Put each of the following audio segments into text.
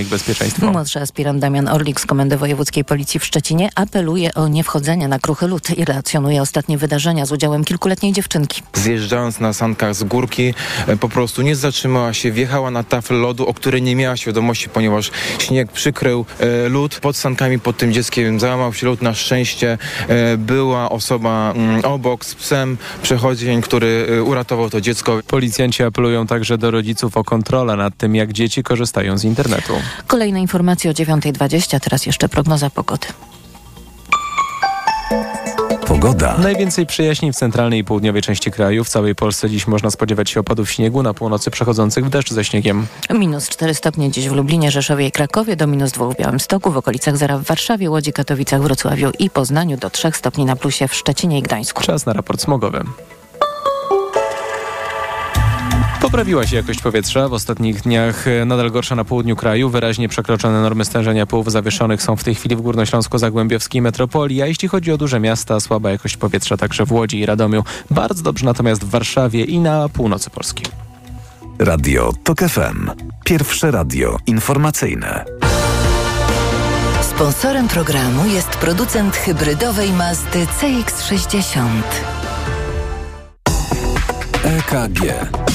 ich bezpieczeństwo. Młodszy aspirant Damian Orlik z Komendy Wojewódzkiej Policji w Szczecinie apeluje o niewchodzenie na kruchy lód i relacjonuje ostatnie wydarzenia z udziałem kilkuletniej dziewczynki. Zjeżdżając na sankach z górki, e, po prostu nie zatrzymała się, wjechała na tafel lodu, o której nie miała świadomości, ponieważ śnieg przykrył e, lód pod sankami, pod tym dzieckiem. Załamał się lód. Na szczęście e, była osoba mm, obok z psem, przechodzień, który e, uratował to dziecko. Policjanci apelują także do rodziców o kontrolę nad tym, jak dzieci korzystają z internetu. Kolejne informacje o 9.20, teraz jeszcze prognoza pogody. Pogoda. Najwięcej przyjaźni w centralnej i południowej części kraju. W całej Polsce dziś można spodziewać się opadów śniegu, na północy przechodzących w deszcz ze śniegiem. Minus 4 stopnie dziś w Lublinie, Rzeszowie i Krakowie, do minus 2 w Białymstoku, w okolicach zera w Warszawie, Łodzi, Katowicach, Wrocławiu i Poznaniu, do 3 stopni na plusie w Szczecinie i Gdańsku. Czas na raport smogowy. Poprawiła się jakość powietrza. W ostatnich dniach e, nadal gorsza na południu kraju. Wyraźnie przekroczone normy stężenia pyłów zawieszonych są w tej chwili w Górnośląsko-Zagłębiowskiej metropolii, a jeśli chodzi o duże miasta, słaba jakość powietrza także w Łodzi i Radomiu. Bardzo dobrze natomiast w Warszawie i na północy Polski. Radio TOK FM. Pierwsze radio informacyjne. Sponsorem programu jest producent hybrydowej Mazdy CX-60. EKG.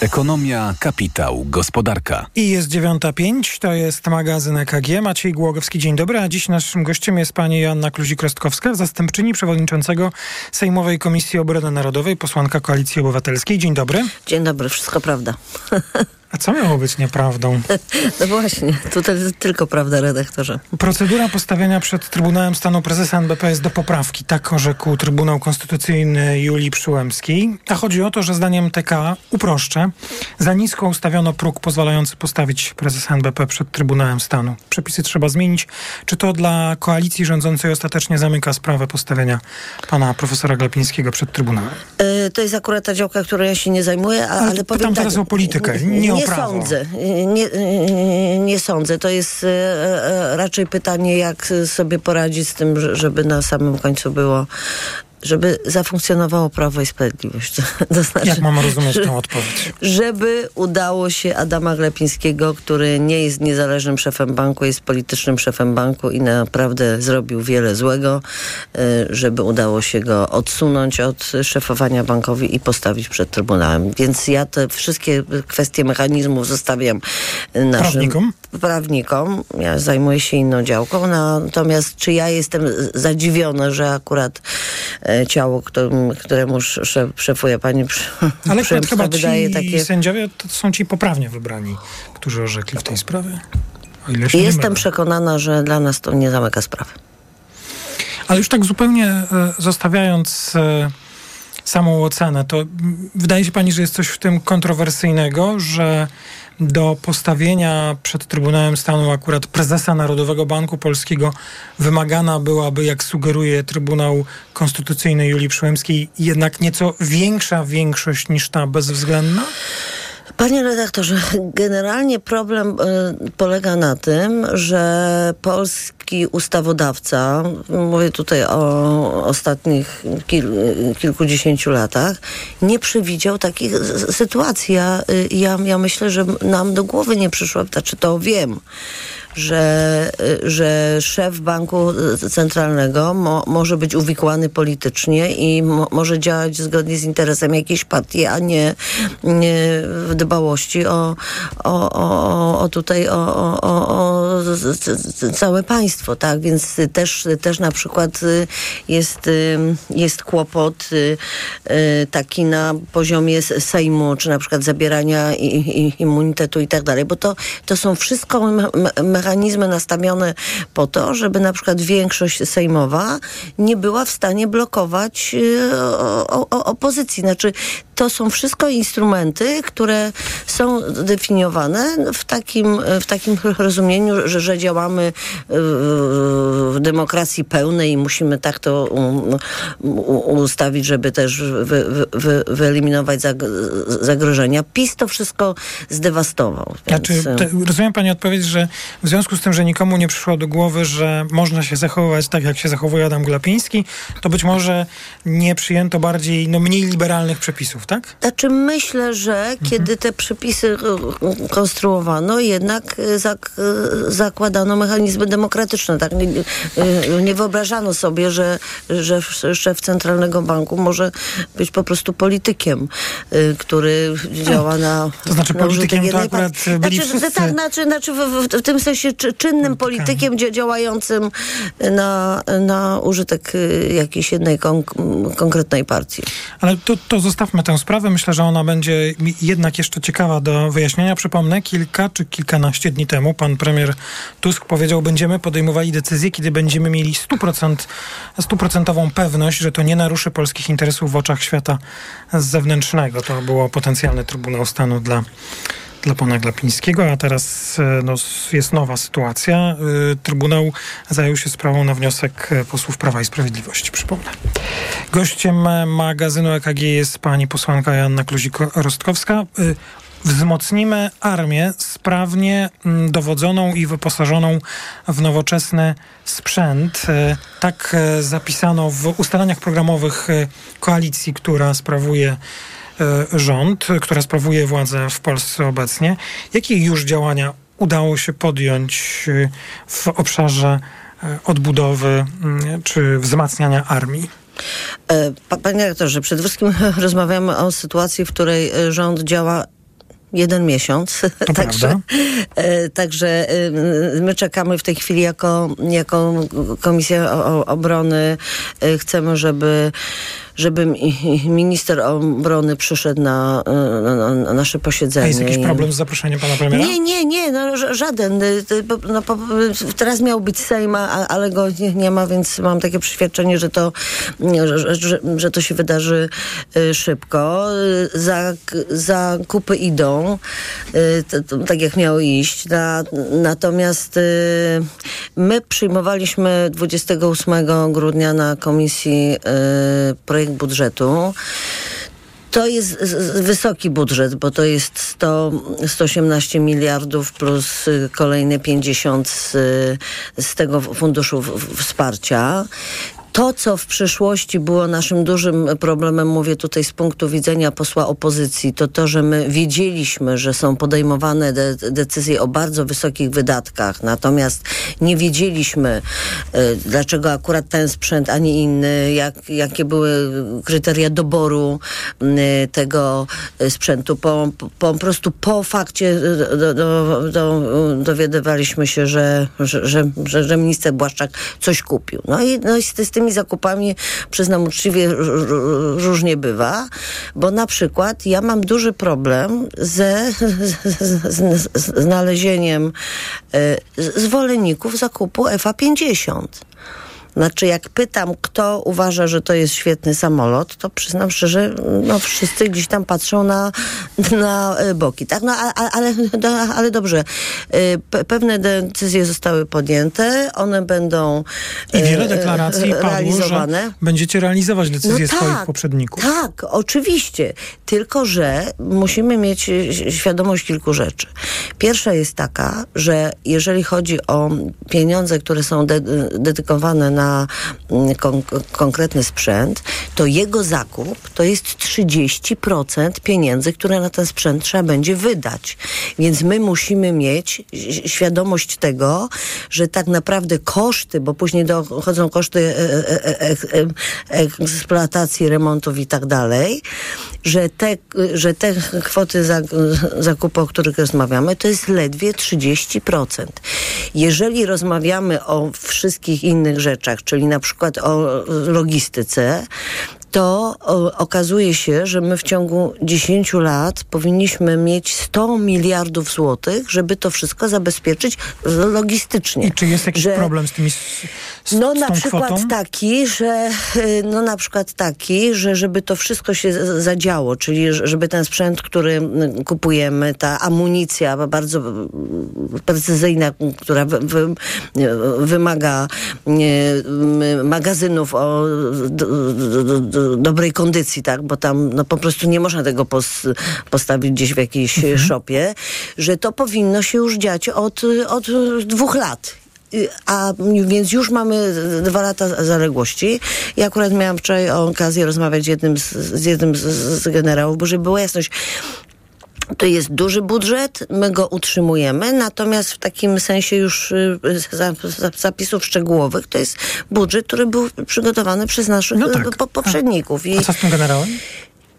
Ekonomia, kapitał, gospodarka. I jest 9.05, to jest magazyn EKG. Maciej Głogowski, dzień dobry. A dziś naszym gościem jest pani Joanna Kluzik-Rostkowska, zastępczyni przewodniczącego Sejmowej Komisji Obrony Narodowej, posłanka Koalicji Obywatelskiej. Dzień dobry. Dzień dobry, wszystko prawda. A co miało być nieprawdą? No właśnie, tutaj tylko prawda, redaktorze. Procedura postawienia przed Trybunałem Stanu prezesa NBP jest do poprawki. Tak orzekł Trybunał Konstytucyjny Julii Przyłębskiej. A chodzi o to, że zdaniem TK, uproszczę, za nisko ustawiono próg pozwalający postawić prezesa NBP przed Trybunałem Stanu. Przepisy trzeba zmienić. Czy to dla koalicji rządzącej ostatecznie zamyka sprawę postawienia pana profesora Glapińskiego przed Trybunałem? E, to jest akurat ta działka, którą ja się nie zajmuję, a, Ale ale, powiem pytam tak, teraz o politykę, nie o nie prawo. sądzę. Nie, nie, nie sądzę. To jest e, e, raczej pytanie, jak sobie poradzić z tym, że- żeby na samym końcu było żeby zafunkcjonowało Prawo i Sprawiedliwość. To znaczy, Jak mam rozumieć tę odpowiedź? żeby udało się Adama Glepińskiego, który nie jest niezależnym szefem banku, jest politycznym szefem banku i naprawdę zrobił wiele złego, e, żeby udało się go odsunąć od szefowania bankowi i postawić przed Trybunałem. Więc ja te wszystkie kwestie mechanizmów zostawiam naszym Prawnikom? prawnikom. Ja zajmuję się inną działką. Natomiast czy ja jestem zadziwiona, że akurat e, ciało, którym, któremu szef, szefuje pani Ale Przyłębska chyba wydaje ci takie... sędziowie to są ci poprawnie wybrani, którzy orzekli w tej sprawie. Jestem przekonana, że dla nas to nie zamyka sprawy. Ale już tak zupełnie e, zostawiając e, samą ocenę, to wydaje się pani, że jest coś w tym kontrowersyjnego, że do postawienia przed Trybunałem Stanu akurat prezesa Narodowego Banku Polskiego wymagana byłaby, jak sugeruje Trybunał Konstytucyjny Julii Przyłębskiej, jednak nieco większa większość niż ta bezwzględna? Panie redaktorze, generalnie problem y, polega na tym, że polski ustawodawca, mówię tutaj o ostatnich kil, kilkudziesięciu latach, nie przewidział takich sytuacji. Ja, y, ja, ja myślę, że nam do głowy nie przyszło, znaczy to wiem, że, y, że szef banku y, centralnego mo, może być uwikłany politycznie i mo, może działać zgodnie z interesem jakiejś partii, a nie, nie w dbałości o, o, o, o tutaj o, o, o, o całe państwo, tak? Więc też, też na przykład y, jest, y, jest kłopot y, taki na poziomie Sejmu, czy na przykład zabierania immunitetu i tak dalej, bo to, to są wszystko me, me, mechanizmy nastawione po to, żeby na przykład większość sejmowa nie była w stanie blokować opozycji. Znaczy, to są wszystko instrumenty, które są definiowane w takim, w takim rozumieniu, że, że działamy w demokracji pełnej i musimy tak to um, ustawić, żeby też wy, wy, wy, wyeliminować zag, zagrożenia. PiS to wszystko zdewastował. Znaczy, Więc, te, rozumiem pani odpowiedź, że w związku z tym, że nikomu nie przyszło do głowy, że można się zachowywać tak, jak się zachowuje Adam Glapiński, to być może nie przyjęto bardziej, no mniej liberalnych przepisów, tak? Znaczy myślę, że kiedy te przepisy konstruowano, jednak e, zak, e, zakładano mechanizmy demokratyczne. Tak? Nie, nie wyobrażano sobie, że, że szef Centralnego Banku może być po prostu politykiem, e, który działa na To znaczy na politykiem to akurat partii. byli znaczy, wszyscy Tak, znaczy, znaczy w, w, w tym sensie czy, czynnym politykiem dzia- działającym na, na użytek e, jakiejś jednej kon, konkretnej partii. Ale to, to zostawmy tę sprawę. Myślę, że ona będzie jednak jeszcze ciekawa do wyjaśnienia. Przypomnę, kilka czy kilkanaście dni temu pan premier Tusk powiedział, będziemy podejmowali decyzję, kiedy będziemy mieli 100%, stuprocentową pewność, że to nie naruszy polskich interesów w oczach świata zewnętrznego. To było potencjalny Trybunał Stanu dla dla pana Glapińskiego, a teraz e, no, jest nowa sytuacja. Y, Trybunał zajął się sprawą na wniosek e, posłów Prawa i Sprawiedliwości, przypomnę. Gościem e, magazynu EKG jest pani posłanka Joanna Kluzik-Rostkowska. Wzmocnimy armię sprawnie mm, dowodzoną i wyposażoną w nowoczesny sprzęt. E, Tak e, zapisano w ustaleniach programowych e, koalicji, która sprawuje rząd, która sprawuje władzę w Polsce obecnie. Jakie już działania udało się podjąć w obszarze odbudowy mm, czy wzmacniania armii? Pa- Panie rektorze, przede wszystkim rozmawiamy o sytuacji, w której rząd działa jeden miesiąc. Także, e, także e, my czekamy w tej chwili jako, jako Komisja Obrony. e, Chcemy, żeby żeby mi- minister obrony przyszedł na, na, na, na nasze posiedzenie. A jest jakiś problem z zaproszeniem pana premiera? nie, nie, nie, no, ż- żaden. Y, No, teraz miał być Sejm, ale go nie, nie ma, więc mam takie przeświadczenie, że to, że, że, że to się wydarzy y, szybko. Zak, zakupy idą, y, tak jak miało iść. Na, natomiast my przyjmowaliśmy 28 grudnia na komisji y, projekt budżetu. To jest wysoki budżet, bo to jest 100, 118 miliardów plus y, kolejne 50 z, z tego funduszu wsparcia. To, co w przyszłości było naszym dużym problemem, mówię tutaj z punktu widzenia posła opozycji, to to, że my wiedzieliśmy, że są podejmowane de decyzje o bardzo wysokich wydatkach, natomiast nie wiedzieliśmy, y, dlaczego akurat ten sprzęt, a nie inny, jak, jakie były kryteria doboru y, tego y, sprzętu. Po, po, po prostu po fakcie y, do, do, do, dowiadywaliśmy się, że, że, że, że, minister Błaszczak coś kupił. No i, no i z, z tymi zakupami, przyznam uczciwie, różnie bywa, bo na przykład ja mam duży problem ze znalezieniem y, zwolenników zakupu FA50. Znaczy, jak pytam, kto uważa, że to jest świetny samolot, to przyznam szczerze, no wszyscy gdzieś tam patrzą na, na e, boki. Tak, no a- ale, no, ale dobrze. E, pe- Pewne decyzje zostały podjęte, one będą I wiele e, deklaracji e, padło, realizowane. że będziecie realizować decyzje swoich poprzedników. Tak, oczywiście. Tylko, że musimy mieć świadomość kilku rzeczy. Pierwsza jest taka, że jeżeli chodzi o pieniądze, które są de- dedykowane na mm, kon- konkretny sprzęt, to jego zakup to jest 30% pieniędzy, które na ten sprzęt trzeba będzie wydać. Więc my musimy mieć świadomość tego, że tak naprawdę koszty, bo później dochodzą koszty e, e, e, eksploatacji, remontów i tak dalej, że te, że te kwoty za, zakupu, o których rozmawiamy, to jest ledwie 30%. Jeżeli rozmawiamy o wszystkich innych rzeczach, czyli na przykład o logistyce, to okazuje się, że my w ciągu 10 lat powinniśmy mieć 100 miliardów złotych, żeby to wszystko zabezpieczyć logistycznie. I czy jest jakiś że, problem z tymi z, No z na przykład kwotą? taki, że y, no na przykład taki, że żeby to wszystko się zadziało, czyli żeby ten sprzęt, który kupujemy, ta amunicja bardzo precyzyjna, która wy, wy, wymaga nie, m, magazynów o do, do, do, dobrej kondycji, tak, bo tam no, po prostu nie można tego pos, postawić gdzieś w jakiejś Mhm. szopie, że to powinno się już dziać od, od dwóch lat. A więc już mamy dwa lata zaległości. Ja akurat miałam wczoraj okazję rozmawiać z jednym z, z jednym z, z generałów, bo żeby była jasność, to jest duży budżet, my go utrzymujemy, natomiast w takim sensie już y, za, za, zapisów szczegółowych to jest budżet, który był przygotowany przez naszych No tak. y, po, poprzedników. I, A co z tym generałem?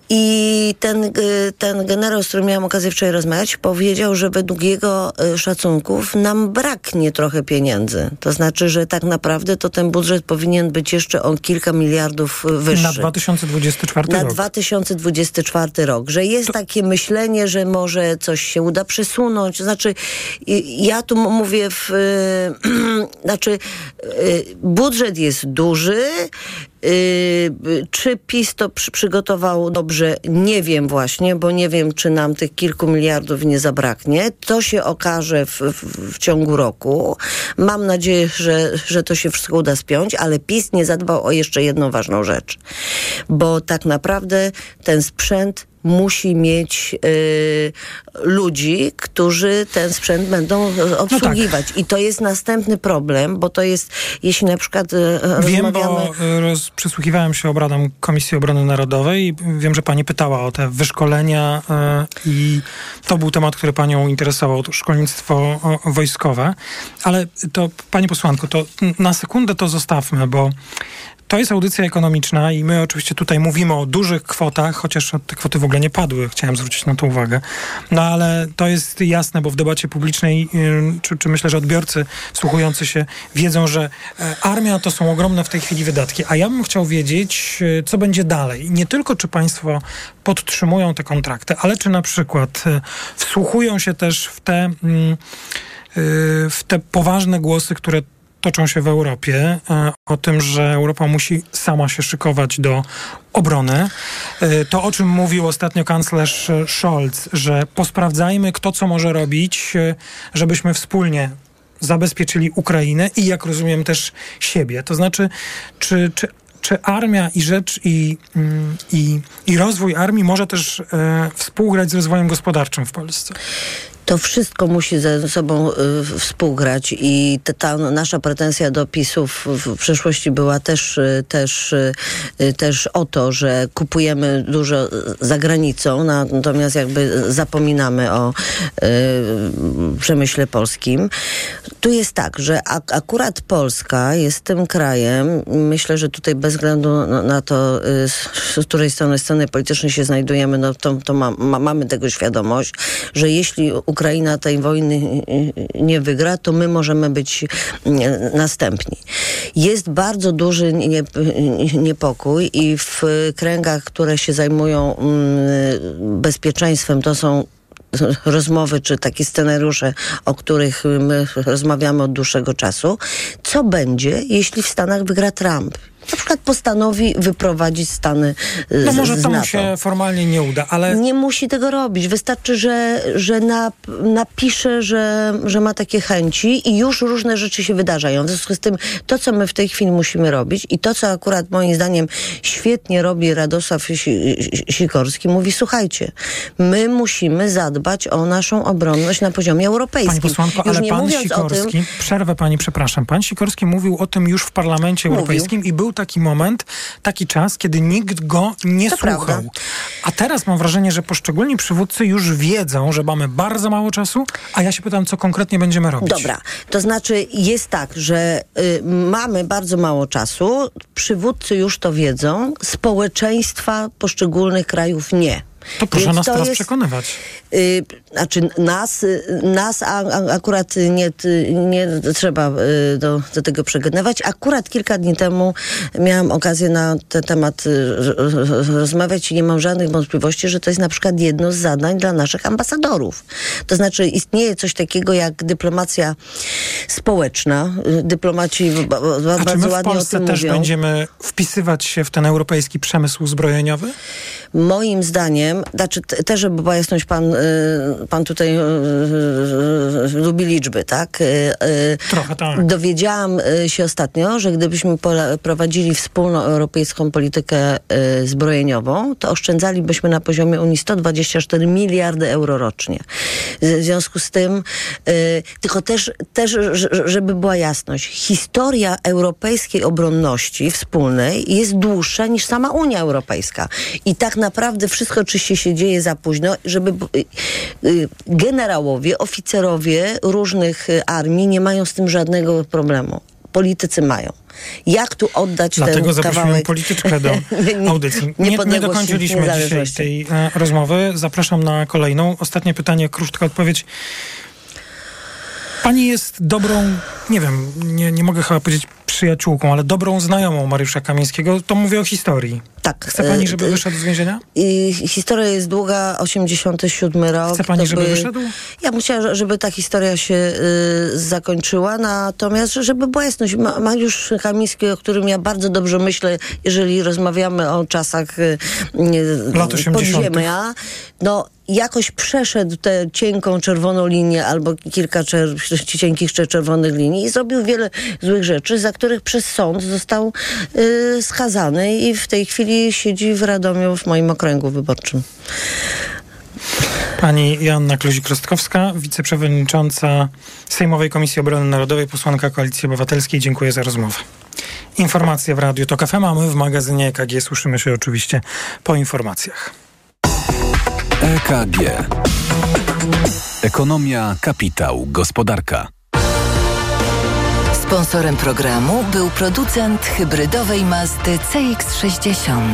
I ten, y, ten generał, z którym miałam okazję wczoraj rozmawiać, powiedział, że według jego y, szacunków nam braknie trochę pieniędzy. To znaczy, że tak naprawdę to ten budżet powinien być jeszcze o kilka miliardów y, wyższy. Na 2024 Na rok. 2024 rok, że jest takie myślenie, że może coś się uda przesunąć. Znaczy, ja tu mówię w. znaczy, budżet jest duży. Y, czy PiS to przy, przygotował dobrze? Nie wiem właśnie, bo nie wiem, czy nam tych kilku miliardów nie zabraknie. To się okaże w, w, w ciągu roku. Mam nadzieję, że, że to się wszystko uda spiąć, ale PiS nie zadbał o jeszcze jedną ważną rzecz. Bo tak naprawdę ten sprzęt musi mieć y, ludzi, którzy ten sprzęt będą obsługiwać. I to jest następny problem, bo to jest, jeśli na przykład y, Wiem, bo e, roz, przysłuchiwałem się obradom Komisji Obrony Narodowej i wiem, że pani pytała o te wyszkolenia e, i to był temat, który panią interesował, to szkolnictwo wojskowe. Ale to, pani posłanko, to na sekundę to zostawmy, bo to jest audycja ekonomiczna i my oczywiście tutaj mówimy o dużych kwotach, chociaż te kwoty w ogóle nie padły, chciałem zwrócić na to uwagę. No ale to jest jasne, bo w debacie publicznej, ym, czy, czy myślę, że odbiorcy wsłuchujący się wiedzą, że e, armia to są ogromne w tej chwili wydatki. A ja bym chciał wiedzieć, e, co będzie dalej. Nie tylko, czy państwo podtrzymują te kontrakty, ale czy na przykład e, wsłuchują się też w te, mm, y, w te poważne głosy, które toczą się w Europie e, o tym, że Europa musi sama się szykować do obrony. E, To, o czym mówił ostatnio kanclerz Scholz, że posprawdzajmy, kto co może robić, e, żebyśmy wspólnie zabezpieczyli Ukrainę i, jak rozumiem, też siebie. To znaczy, czy, czy, czy armia i rzecz i, mm, i, i rozwój armii może też e, współgrać z rozwojem gospodarczym w Polsce? To wszystko musi ze sobą y, współgrać i te, ta nasza pretensja do PiSów w przeszłości była też, y, też, y, y, też o to, że kupujemy dużo za granicą, natomiast jakby zapominamy o y, przemyśle polskim. Tu jest tak, że ak- akurat Polska jest tym krajem, myślę, że tutaj bez względu na, to, y, z której strony sceny politycznej się znajdujemy, no to, to ma, ma, mamy tego świadomość, że jeśli Ukraina tej wojny nie wygra, to my możemy być y, następni. Jest bardzo duży nie, niepokój i w kręgach, które się zajmują mm, bezpieczeństwem, to są rozmowy, czy takie scenariusze, o których my rozmawiamy od dłuższego czasu. Co będzie, jeśli w Stanach wygra Trump? Na przykład postanowi wyprowadzić Stany z, No może z to mu się formalnie nie uda, ale Nie musi tego robić. Wystarczy, że, że nap, napisze, że, że ma takie chęci i już różne rzeczy się wydarzają. W związku z tym to, co my w tej chwili musimy robić i to, co akurat moim zdaniem świetnie robi Radosław Si- Sikorski, mówi słuchajcie, my musimy zadbać o naszą obronność na poziomie europejskim. Pani posłanko, Już ale pan o tym, Sikorski, przerwę pani, przepraszam, pan Sikorski mówił o tym już w Parlamencie Mówił. Europejskim i był taki moment, taki czas, kiedy nikt go nie To słuchał. prawda. A teraz mam wrażenie, że poszczególni przywódcy już wiedzą, że mamy bardzo mało czasu, a ja się pytam, co konkretnie będziemy robić. Dobra, to znaczy jest tak, że y, mamy bardzo mało czasu, przywódcy już to wiedzą, społeczeństwa poszczególnych krajów nie. To proszę Więc nas to teraz jest- przekonywać. Y, znaczy nas, y, nas a, a, akurat nie, ty- nie trzeba y, do, do tego przekonywać. Akurat kilka dni temu miałam okazję na ten temat y, rozmawiać i nie mam żadnych wątpliwości, że to jest na przykład jedno z zadań dla naszych ambasadorów. To znaczy istnieje coś takiego jak dyplomacja społeczna. Y, Dyplomaci b- b- A czy bardzo my w ładnie o Polsce też mówią. będziemy wpisywać się w ten europejski przemysł zbrojeniowy? Moim zdaniem, znaczy te- też, żeby była jasność, pan, y, pan tutaj y, y, lubi liczby, tak? Trochę tak. Dowiedziałam się ostatnio, że gdybyśmy prowadzili wspólną europejską politykę zbrojeniową, to oszczędzalibyśmy na poziomie Unii 124 miliardy euro rocznie. W związku z tym, tylko też, też, żeby była jasność, historia europejskiej obronności wspólnej jest dłuższa niż sama Unia Europejska. I tak naprawdę wszystko oczywiście się dzieje za późno, żeby y, y, generałowie, oficerowie różnych y, armii nie mają z tym żadnego problemu. Politycy mają. Jak tu oddać Dlatego ten kawałek polityczkę do audycji. Nie, nie dokończyliśmy dzisiaj tej e, rozmowy. Zapraszam na kolejną. Ostatnie pytanie, krótka odpowiedź. Pani jest dobrą, nie wiem, nie, nie mogę chyba powiedzieć przyjaciółką, ale dobrą znajomą Mariusza Kamińskiego. To mówię o historii. Tak. Chce pani, y, żeby y, wyszedł z więzienia? I historia jest długa, 87 rok. Chce pani, żeby by- wyszedł? Ja bym chciała, żeby ta historia się y, zakończyła, natomiast żeby była jasność, Ma- Mariusz Kamiński, o którym ja bardzo dobrze myślę, jeżeli rozmawiamy o czasach y, y, Lat 80.. podziemia, no jakoś przeszedł tę cienką czerwoną linię albo kilka czer- cienkich czy czerwonych linii i zrobił wiele złych rzeczy, za których przez sąd został y, skazany i w tej chwili siedzi w Radomiu w moim okręgu wyborczym. Pani Joanna Kluzik-Rostkowska, wiceprzewodnicząca Sejmowej Komisji Obrony Narodowej, posłanka Koalicji Obywatelskiej. Dziękuję za rozmowę. Informacje w Radiu TOK FM, a my w magazynie EKG słyszymy się oczywiście po informacjach. EKG. Ekonomia, kapitał, gospodarka. Sponsorem programu był producent hybrydowej Mazdy CX-60.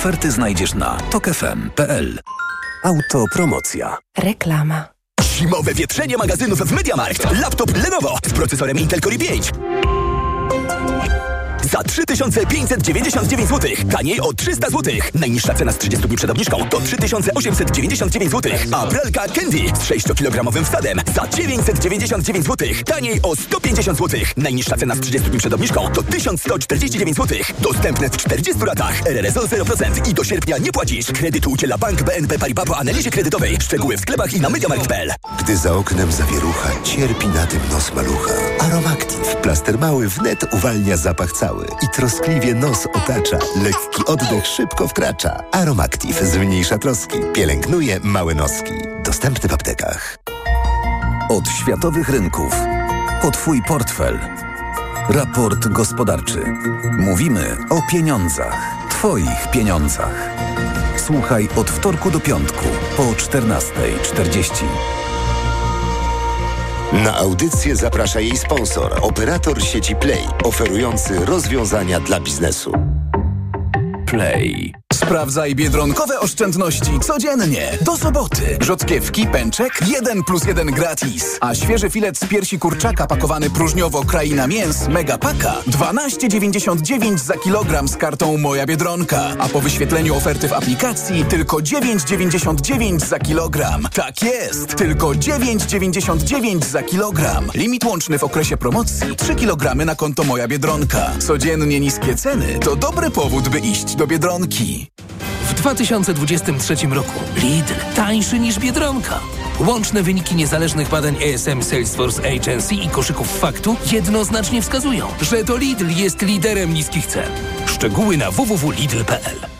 oferty znajdziesz na tokefm.pl. Autopromocja. Reklama. Zimowe wietrzenie magazynów w MediaMarkt. Laptop Lenovo z procesorem Intel Core i5. Za 3599 zł. Taniej o 300 zł. Najniższa cena z 30 dni przed obniżką to 3899 zł. A pralka Candy z 6-kilogramowym wsadem za 999 zł. Taniej o 150 zł. Najniższa cena z 30 dni przed obniżką to 1149 zł. Dostępne w 40 latach. RRSO 0% i do sierpnia nie płacisz. Kredytu udziela Bank BNP Paribas po analizie kredytowej. Szczegóły w sklepach i na MediaMarkt.pl. Gdy za oknem zawierucha, cierpi na tym nos malucha. Aromactive, plaster mały wnet uwalnia zapach cały i troskliwie nos otacza. Lekki oddech szybko wkracza. Aromactive zmniejsza troski, pielęgnuje małe noski. Dostępny w aptekach. Od światowych rynków. Po Twój portfel. Raport gospodarczy. Mówimy o pieniądzach. Twoich pieniądzach. Słuchaj od wtorku do piątku po 14.40. Na audycję zaprasza jej sponsor, operator sieci Play, oferujący rozwiązania dla biznesu. Play. Sprawdzaj biedronkowe oszczędności codziennie. Do soboty. Rzodkiewki, pęczek, 1 plus 1 gratis. A świeży filet z piersi kurczaka pakowany próżniowo kraina mięs Megapaka 12,99 za kilogram z kartą Moja Biedronka. A po wyświetleniu oferty w aplikacji tylko 9,99 za kilogram. Tak jest, tylko 9,99 za kilogram. Limit łączny w okresie promocji 3 kg na konto Moja Biedronka. Codziennie niskie ceny to dobry powód, by iść do Biedronki. W 2023 roku Lidl tańszy niż Biedronka. Łączne wyniki niezależnych badań ESM Salesforce Agency i koszyków faktu jednoznacznie wskazują, że to Lidl jest liderem niskich cen. Szczegóły na www.lidl.pl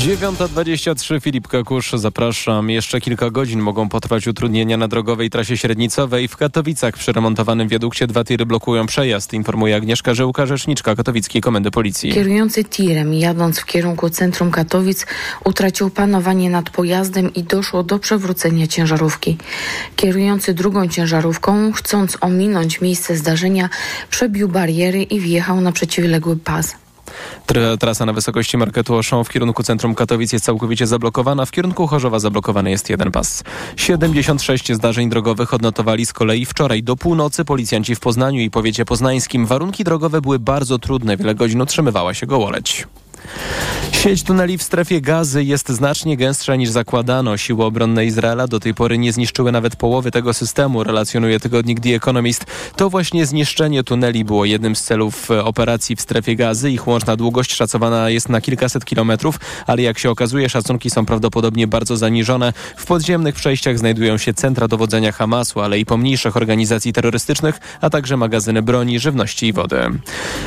9.23 Filip Kakusz, zapraszam. Jeszcze kilka godzin mogą potrwać utrudnienia na drogowej trasie średnicowej. W Katowicach przy remontowanym wiadukcie dwa tiry blokują przejazd, informuje Agnieszka Żyłka, rzeczniczka Katowickiej Komendy Policji. Kierujący tirem jadąc w kierunku centrum Katowic utracił panowanie nad pojazdem i doszło do przewrócenia ciężarówki. Kierujący drugą ciężarówką, chcąc ominąć miejsce zdarzenia, przebił bariery i wjechał na przeciwległy pas. Trasa na wysokości marketu Auchan w kierunku centrum Katowic jest całkowicie zablokowana. W kierunku Chorzowa zablokowany jest jeden pas. 76 zdarzeń drogowych odnotowali z kolei wczoraj. Do północy policjanci w Poznaniu i powiecie poznańskim. Warunki drogowe były bardzo trudne. Wiele godzin utrzymywała się gołoleć. Sieć tuneli w strefie gazy jest znacznie gęstsza niż zakładano. Siły obronne Izraela do tej pory nie zniszczyły nawet połowy tego systemu, relacjonuje tygodnik The Economist. To właśnie zniszczenie tuneli było jednym z celów e, operacji w strefie gazy. Ich łączna długość szacowana jest na kilkaset kilometrów, ale jak się okazuje, szacunki są prawdopodobnie bardzo zaniżone. W podziemnych przejściach znajdują się centra dowodzenia Hamasu, ale i pomniejszych organizacji terrorystycznych, a także magazyny broni, żywności i wody.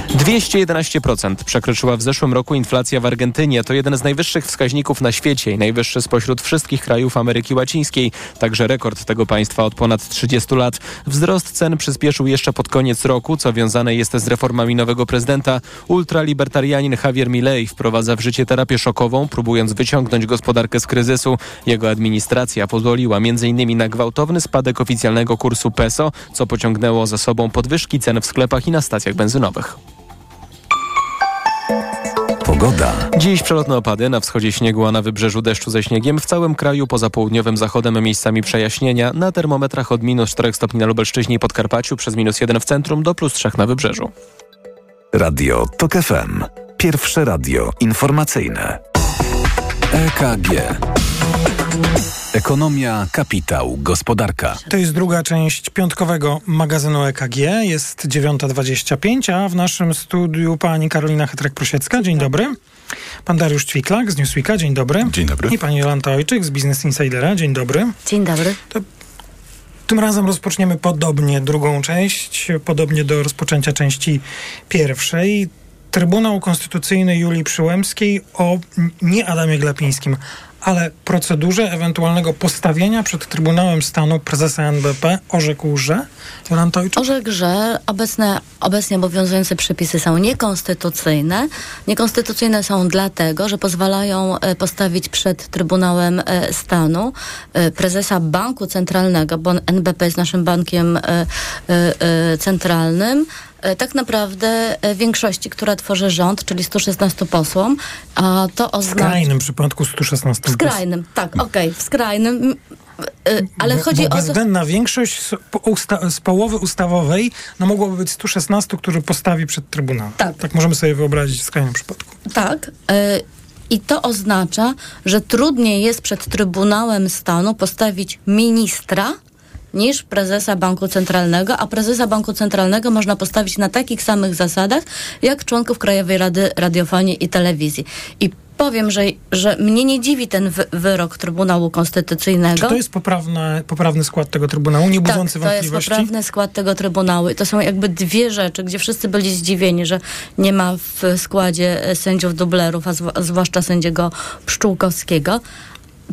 211% przekroczyła w zeszłym roku inflacja w Argentynie. To jeden z najwyższych wskaźników na świecie i najwyższy spośród wszystkich krajów Ameryki Łacińskiej. Także rekord tego państwa od ponad 30 lat. Wzrost cen przyspieszył jeszcze pod koniec roku, co wiązane jest z reformami nowego prezydenta. Ultralibertarianin Javier Milei wprowadza w życie terapię szokową, próbując wyciągnąć gospodarkę z kryzysu. Jego administracja pozwoliła m.in. na gwałtowny spadek oficjalnego kursu peso, co pociągnęło za sobą podwyżki cen w sklepach i na stacjach benzynowych. Pogoda. Dziś przelotne opady, na wschodzie śniegu, a na wybrzeżu deszczu ze śniegiem. W całym kraju poza południowym zachodem miejscami przejaśnienia. Na termometrach od minus 4 stopni na Lubelszczyźnie i Podkarpaciu przez minus 1 w centrum do plus 3 na wybrzeżu. Radio TOK FM. Pierwsze radio informacyjne. EKG. Ekonomia, kapitał, gospodarka. To jest druga część piątkowego magazynu EKG. Jest 9.25, a w naszym studiu pani Karolina Hetrek-Prosiecka. Dzień dobry. Pan Dariusz Ćwiklak z Newsweeka. Dzień dobry. Dzień dobry. I pani Jolanta Ojczyk z Business Insidera. Dzień dobry. Dzień dobry. To tym razem rozpoczniemy podobnie drugą część, podobnie do rozpoczęcia części pierwszej. Trybunał Konstytucyjny Julii Przyłębskiej o nie Adamie Glapińskim, ale procedurze ewentualnego postawienia przed Trybunałem Stanu prezesa NBP orzekł, że? Orzekł, że obecne, obecnie obowiązujące przepisy są niekonstytucyjne. Niekonstytucyjne są dlatego, że pozwalają e, postawić przed Trybunałem e, Stanu e, prezesa Banku Centralnego, bo NBP jest naszym bankiem centralnym, tak naprawdę większości, która tworzy rząd, czyli 116 posłom, a to oznacza... W skrajnym przypadku 116 W skrajnym, tak, okej, okay, w skrajnym. Ale bo, chodzi bo o. bezwzględna większość z, usta- z połowy ustawowej no mogłoby być 116, który postawi przed Trybunałem. Tak. tak możemy sobie wyobrazić w skrajnym przypadku. Tak. I to oznacza, że trudniej jest przed Trybunałem Stanu postawić ministra niż prezesa Banku Centralnego, a prezesa Banku Centralnego można postawić na takich samych zasadach, jak członków Krajowej Rady Radiofonii i Telewizji. I powiem, że, że mnie nie dziwi ten wy wyrok Trybunału Konstytucyjnego. Czy to jest poprawne, poprawny skład tego Trybunału, nie budzący tak, wątpliwości? to jest poprawny skład tego Trybunału. I to są jakby dwie rzeczy, gdzie wszyscy byli zdziwieni, że nie ma w składzie sędziów dublerów, a, zw zwłaszcza sędziego Pszczółkowskiego.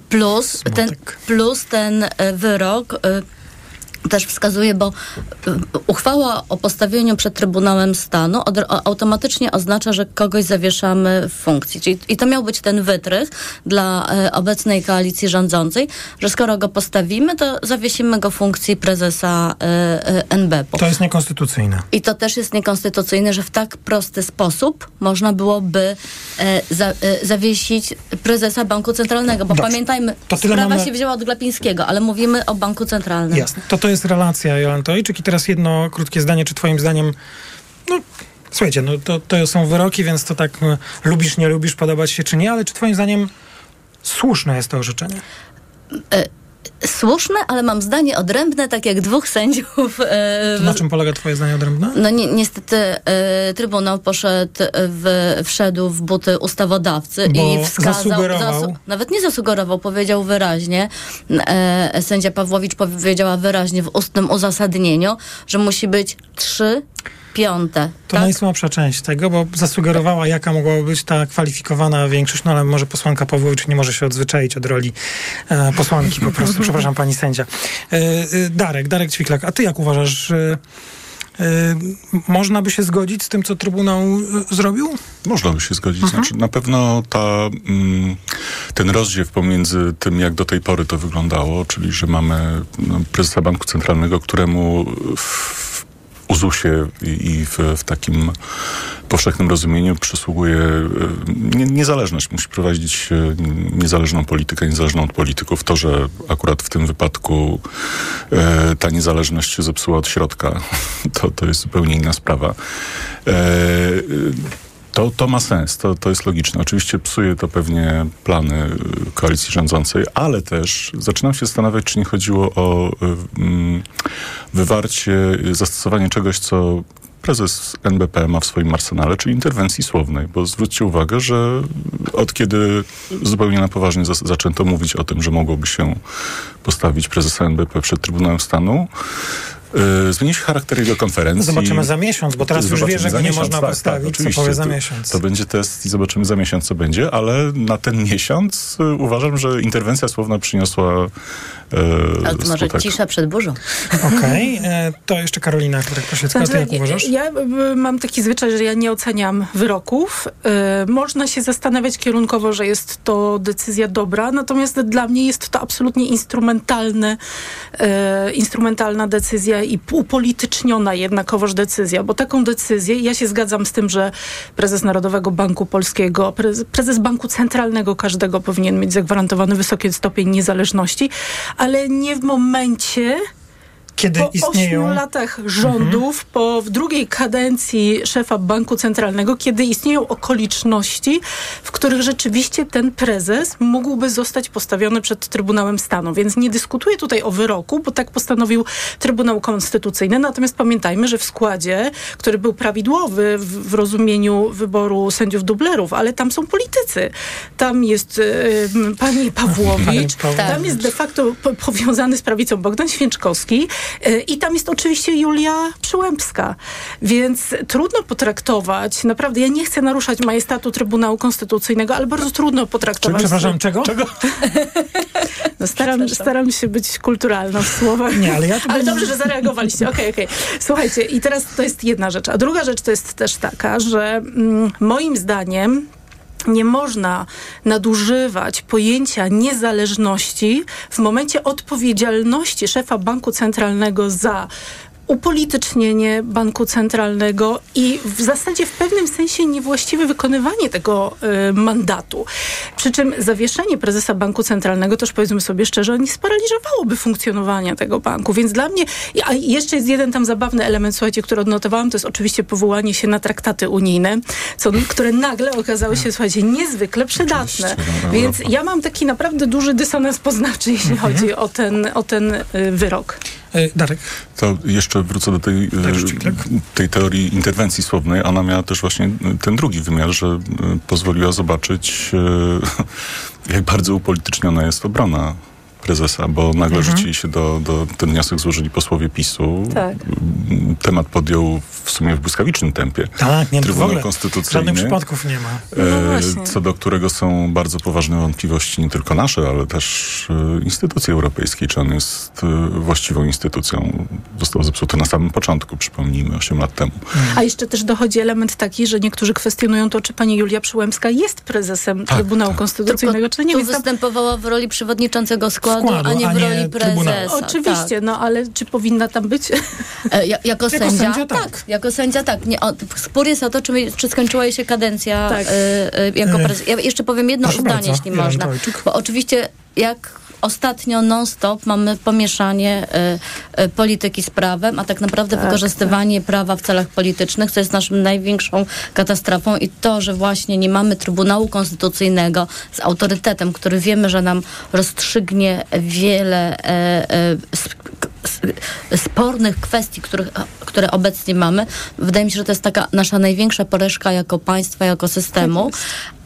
Plus ten, plus ten wyrok też wskazuje, bo y, uchwała o postawieniu przed Trybunałem Stanu od, automatycznie oznacza, że kogoś zawieszamy w funkcji. Czyli, I to miał być ten wytrych dla y, obecnej koalicji rządzącej, że skoro go postawimy, to zawiesimy go w funkcji prezesa y, y, NBP-u. To jest niekonstytucyjne. I to też jest niekonstytucyjne, że w tak prosty sposób można byłoby e, za, e, zawiesić prezesa Banku Centralnego, bo Dobrze. pamiętajmy, To sprawa mamy- się wzięła od Glapińskiego, ale mówimy o Banku Centralnym. Jasne. To to jest relacja Jolantojczyk i teraz jedno krótkie zdanie, czy twoim zdaniem, no słuchajcie, no to, to są wyroki, więc to tak e, lubisz, nie lubisz, podobać się czy nie, ale czy twoim zdaniem słuszne jest to orzeczenie? E, słuszne, ale mam zdanie odrębne, tak jak dwóch sędziów. E, To na czym polega twoje zdanie odrębne? No ni niestety e, Trybunał poszedł w, wszedł w buty ustawodawcy Bo i wskazał, zasugerował. nawet nie zasugerował, powiedział wyraźnie, e, sędzia Pawłowicz powiedziała wyraźnie w ustnym uzasadnieniu, że musi być trzy piąte. To najsłabsza część tego, bo zasugerowała, jaka mogłaby być ta kwalifikowana większość, no ale może posłanka Pawłowicz nie może się odzwyczaić od roli e, posłanki po prostu. Przepraszam, pani sędzia. E, e, Darek, Darek Ćwiklak, a ty jak uważasz, e, e, można by się zgodzić z tym, co Trybunał e, zrobił? Można by się zgodzić. Mhm. Znaczy, na pewno ta, mm, ten rozdźwięk pomiędzy tym, jak do tej pory to wyglądało, czyli że mamy no, prezesa Banku Centralnego, któremu w uzusie i, w, w takim powszechnym rozumieniu przysługuje e, nie, niezależność. Musi prowadzić e, niezależną politykę, niezależną od polityków. To, że akurat w tym wypadku e, ta niezależność się zepsuła od środka, to, to jest zupełnie inna sprawa. E, to, to ma sens, to, to jest logiczne. Oczywiście psuje to pewnie plany y, koalicji rządzącej, ale też zaczynam się zastanawiać, czy nie chodziło o y, mm, wywarcie, y, zastosowanie czegoś, co prezes NBP ma w swoim arsenale, czyli interwencji słownej, bo zwróćcie uwagę, że od kiedy zupełnie na poważnie zaczęto mówić o tym, że mogłoby się postawić prezesa NBP przed Trybunałem Stanu, y, zmienił się charakter jego konferencji. Zobaczymy za miesiąc, bo teraz już Zobaczymy wie, że go nie miesiąc, można tak, postawić, tak, co powie za To- miesiąc. To będzie test i zobaczymy za miesiąc, co będzie, ale na ten miesiąc y, uważam, że interwencja słowna przyniosła Ale to może skutek. cisza przed burzą. Okej, e, to jeszcze Karolina Kwiatek-Prosiecka, ty jak uważasz? Ja y, mam taki zwyczaj, że ja nie oceniam wyroków. Można się zastanawiać kierunkowo, że jest to decyzja dobra, natomiast dla mnie jest to absolutnie instrumentalne, instrumentalna decyzja i upolityczniona jednakowoż decyzja, bo taką decyzję, ja się zgadzam z tym, że prezes Narodowego Banku Polskiego, prezes, prezes Banku Centralnego każdego powinien mieć zagwarantowany wysoki stopień niezależności, ale nie w momencie, Kiedy po istnieją... ośmiu latach rządów, po w drugiej kadencji szefa Banku Centralnego, kiedy istnieją okoliczności, w których rzeczywiście ten prezes mógłby zostać postawiony przed Trybunałem Stanu. Więc nie dyskutuję tutaj o wyroku, bo tak postanowił Trybunał Konstytucyjny. Natomiast pamiętajmy, że w składzie, który był prawidłowy w, w rozumieniu wyboru sędziów dublerów, ale tam są politycy. Tam jest e, pani Pawłowicz, Pani Pawłowicz. tam jest de facto po, powiązany z prawicą Bogdan Święczkowski i tam jest oczywiście Julia Przyłębska. Więc trudno potraktować, naprawdę, ja nie chcę naruszać majestatu Trybunału Konstytucyjnego, ale bardzo trudno potraktować... Przepraszam, czego? Czego? No, staram, staram się być kulturalna w słowach. Nie, ale ja Ale dobrze, że zareagowaliście. Okej, okej. Słuchajcie, i teraz to jest jedna rzecz. A druga rzecz to jest też taka, że mm, moim zdaniem nie można nadużywać pojęcia niezależności w momencie odpowiedzialności szefa banku centralnego za upolitycznienie banku centralnego i w zasadzie w pewnym sensie niewłaściwe wykonywanie tego y, mandatu. Przy czym zawieszenie prezesa banku centralnego, też powiedzmy sobie szczerze, nie sparaliżowałoby funkcjonowania tego banku. Więc dla mnie, a jeszcze jest jeden tam zabawny element, słuchajcie, który odnotowałam, to jest oczywiście powołanie się na traktaty unijne, co, które nagle okazały się, słuchajcie, niezwykle przydatne. no, Więc ja mam taki naprawdę duży dysonans poznawczy, jeśli Mhm. chodzi o ten, o ten y, wyrok. E, Darek. To jeszcze wrócę do tej, e, tej teorii interwencji słownej. Ona miała też właśnie ten drugi wymiar, że e, pozwoliła zobaczyć, e, jak bardzo upolityczniona jest obrona prezesa, bo nagle Mhm. rzucili się do, do... Ten wniosek złożyli posłowie PiSu. Tak. Temat podjął w sumie w błyskawicznym tempie. Tak, nie, w Trybunał ogóle Konstytucyjny. żadnych przypadków nie ma. No E, co do którego są bardzo poważne wątpliwości, nie tylko nasze, ale też e, instytucji europejskiej, czy on jest e, właściwą instytucją. Został zepsuty na samym początku, przypomnijmy, 8 lat temu. A jeszcze też dochodzi element taki, że niektórzy kwestionują to, czy pani Julia Przyłębska jest prezesem Tak, Trybunału Konstytucyjnego, czy nie. tu występowała w roli przewodniczącego składu, Składu, a nie w roli prezesa. Oczywiście, Tak. no ale czy powinna tam być? E, ja, jako, Jako sędzia, sędzia tak. tak. Jako sędzia tak. Nie, o, spór jest o to, czy, czy skończyła jej się kadencja Tak. e, e, jako E, prezes. Ja jeszcze powiem jedno proszę zdanie, bardzo, jeśli można. Bo oczywiście jak ostatnio non-stop mamy pomieszanie e, e, polityki z prawem, a tak naprawdę wykorzystywanie prawa w celach politycznych, co jest naszą największą katastrofą i to, że właśnie nie mamy Trybunału Konstytucyjnego z autorytetem, który wiemy, że nam rozstrzygnie wiele s- spornych kwestii, których, które obecnie mamy. Wydaje mi się, że to jest taka nasza największa poreszka jako państwa, jako systemu.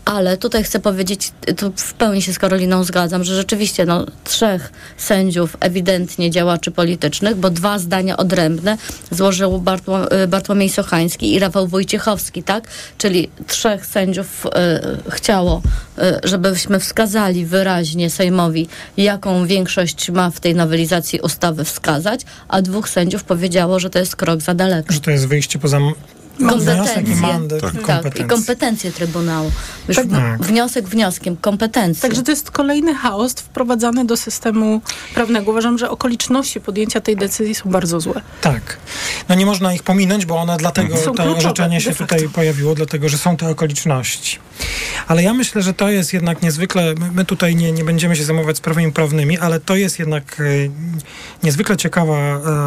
Ale tutaj chcę powiedzieć, tu w pełni się z Karoliną zgadzam, że rzeczywiście no, trzech sędziów ewidentnie działaczy politycznych, bo dwa zdania odrębne złożył Bartło, y, Bartłomiej Sochański i Rafał Wojciechowski, tak? Czyli trzech sędziów y, chciało, y, żebyśmy wskazali wyraźnie Sejmowi, jaką większość ma w tej nowelizacji ustawy wskazać, a dwóch sędziów powiedziało, że to jest krok za daleko. Że to jest wyjście poza Kompetencje. mandat Tak. i Tak, kompetencje. i kompetencje Trybunału. Już Tak. w- wniosek wnioskiem, kompetencje. Także to jest kolejny chaos wprowadzany do systemu prawnego. Uważam, że okoliczności podjęcia tej decyzji są bardzo złe. Tak. No nie można ich pominąć, bo one dlatego Są to kluczowe, orzeczenie się tutaj pojawiło, dlatego że są te okoliczności. Ale ja myślę, że to jest jednak niezwykle, my- my tutaj nie, nie będziemy się zajmować sprawami prawnymi, ale to jest jednak e, niezwykle ciekawa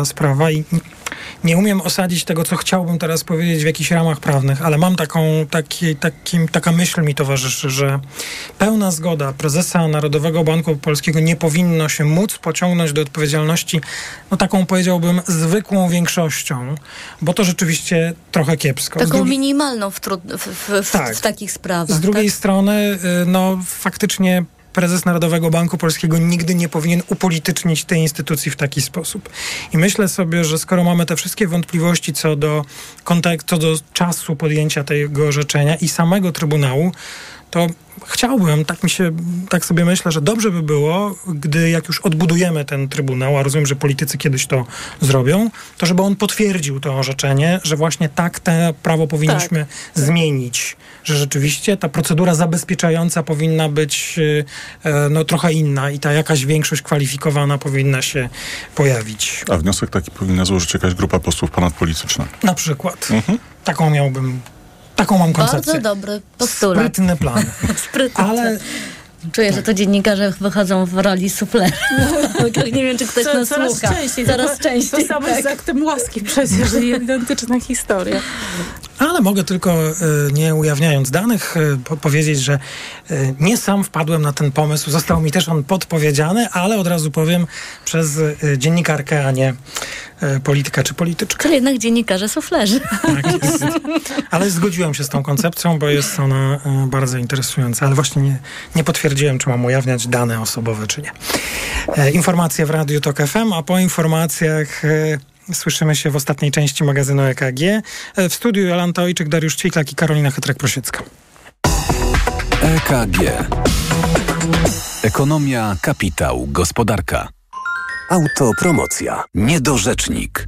e, sprawa i nie umiem osadzić tego, co chciałbym teraz powiedzieć w jakichś ramach prawnych, ale mam taką, taki, takim, taka myśl mi towarzyszy, że pełna zgoda prezesa Narodowego Banku Polskiego nie powinno się móc pociągnąć do odpowiedzialności, no taką powiedziałbym zwykłą większością, bo to rzeczywiście trochę kiepsko. Taką drugiej- minimalną w, trud, w, w, w, Tak. w takich sprawach. z drugiej tak? strony, y, no faktycznie prezes Narodowego Banku Polskiego nigdy nie powinien upolitycznić tej instytucji w taki sposób. I myślę sobie, że skoro mamy te wszystkie wątpliwości co do kontekstu, co do czasu podjęcia tego orzeczenia i samego Trybunału, to chciałbym, tak mi się, tak sobie myślę, że dobrze by było, gdy jak już odbudujemy ten Trybunał, a rozumiem, że politycy kiedyś to zrobią, to żeby on potwierdził to orzeczenie, że właśnie tak te prawo powinniśmy zmienić, że rzeczywiście ta procedura zabezpieczająca powinna być y, e, no, trochę inna i ta jakaś większość kwalifikowana powinna się pojawić. A wniosek taki powinna złożyć jakaś grupa posłów ponadpolityczna. Na przykład. Mhm. Taką miałbym, taką mam koncepcję. Bardzo dobry postulat. Sprytny plan. Sprytny. Ale Czuję, że to dziennikarze wychodzą w roli suflera. nie wiem, czy ktoś Co, nas coraz słucha. częściej. Coraz to, częściej. To samo tak. z aktem łaski przecież, identyczna historia. Ale mogę tylko, e, nie ujawniając danych, e, po powiedzieć, że e, nie sam wpadłem na ten pomysł. Został mi też on podpowiedziany, ale od razu powiem przez dziennikarkę, a nie polityka czy polityczkę. Czyli jednak dziennikarze suflerzy. Tak jest. Ale zgodziłem się z tą koncepcją, bo jest ona e, bardzo interesująca. Ale właśnie nie, nie potwierdziłem, czy mam ujawniać dane osobowe, czy nie. E, Informacje w Radiu Tok FM, a po informacjach... e, Słyszymy się w ostatniej części magazynu EKG. E, W studiu Jolanta Ojczyk, Dariusz Ćwiklak i Karolina Chytrek-Prosiecka. EKG. Ekonomia, kapitał, gospodarka. Autopromocja. Niedorzecznik.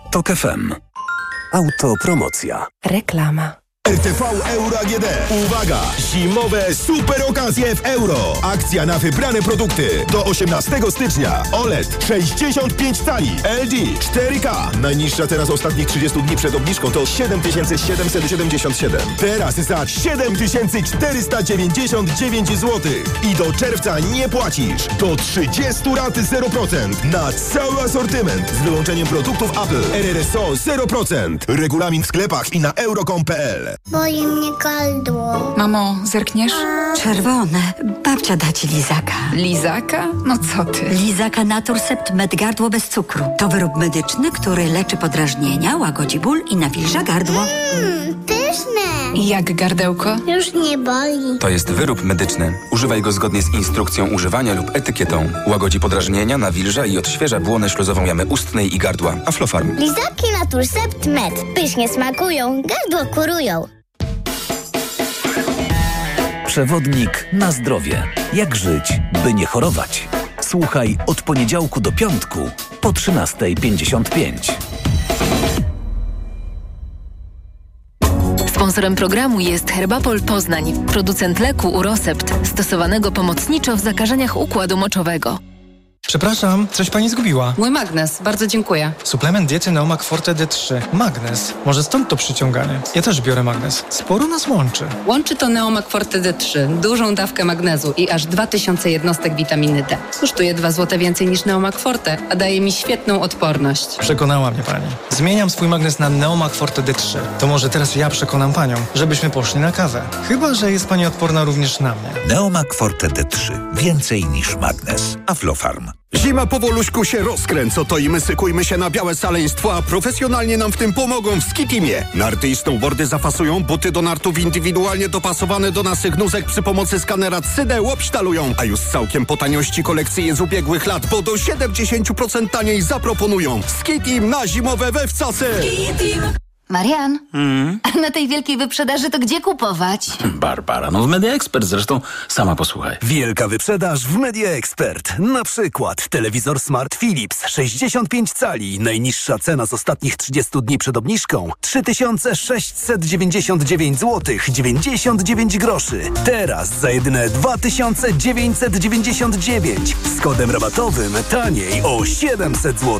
TOK FM. Autopromocja. Reklama. RTV Euro AGD. Uwaga! Zimowe super okazje w euro. Akcja na wybrane produkty. Do 18 stycznia. OLED 65 cali. LG 4K. Najniższa teraz ostatnich 30 dni przed obniżką to 7777. Teraz za 7499 zł. I do czerwca nie płacisz. Do 30 lat 0%. Na cały asortyment. Z wyłączeniem produktów Apple. RRSO 0%. Regulamin w sklepach i na euro.com.pl Boli mnie gardło. Mamo, zerkniesz? Czerwone. Babcia da ci lizaka. Lizaka? No co ty? Lizaka Naturcept Med Gardło bez cukru. To wyrób medyczny, który leczy podrażnienia, łagodzi ból i nawilża gardło. Mmm, pyszne. Jak gardełko? Już nie boli. To jest wyrób medyczny. Używaj go zgodnie z instrukcją używania lub etykietą. Łagodzi podrażnienia, nawilża i odświeża błonę śluzową jamy ustnej i gardła. Aflofarm. Lizaki Naturcept Med. Pysznie smakują, gardło kurują. Przewodnik na zdrowie. Jak żyć, by nie chorować? Słuchaj od poniedziałku do piątku po 13.55. Sponsorem programu jest Herbapol Poznań, producent leku Urosept, stosowanego pomocniczo w zakażeniach układu moczowego. Przepraszam, coś pani zgubiła. Mój magnes, bardzo dziękuję. Suplement diety Neomak Forte D3. Magnes. Może stąd to przyciąganie. Ja też biorę magnes. Sporo nas łączy. Łączy to Neomak Forte D3, dużą dawkę magnezu i aż 2000 jednostek witaminy D. Kosztuje 2 zł więcej niż Neomak Forte, a daje mi świetną odporność. Przekonała mnie pani. Zmieniam swój magnes na Neomak Forte D3. To może teraz ja przekonam panią, żebyśmy poszli na kawę. Chyba, że jest pani odporna również na mnie. Neomak Forte D3. Więcej niż magnes. Aflofarm. Zima powoluśku się rozkręca, to i my sykujmy się na białe szaleństwo, a profesjonalnie nam w tym pomogą w Skitimie. Narty i snowboardy zafasują, buty do nartów indywidualnie dopasowane do naszych nóżek przy pomocy skanera 3D łopsztalują, a już całkiem po taniości kolekcje z ubiegłych lat, bo do 70% taniej zaproponują. Skitim na zimowe we wcasy! Marian, Mm. a na tej wielkiej wyprzedaży to gdzie kupować? Barbara, no w Media Expert zresztą sama posłuchaj. Wielka wyprzedaż w Media Expert. Na przykład telewizor Smart Philips 65 cali. Najniższa cena z ostatnich 30 dni przed obniżką 3699 zł 99 groszy. Teraz za jedyne 2999 z kodem rabatowym taniej o 700 zł.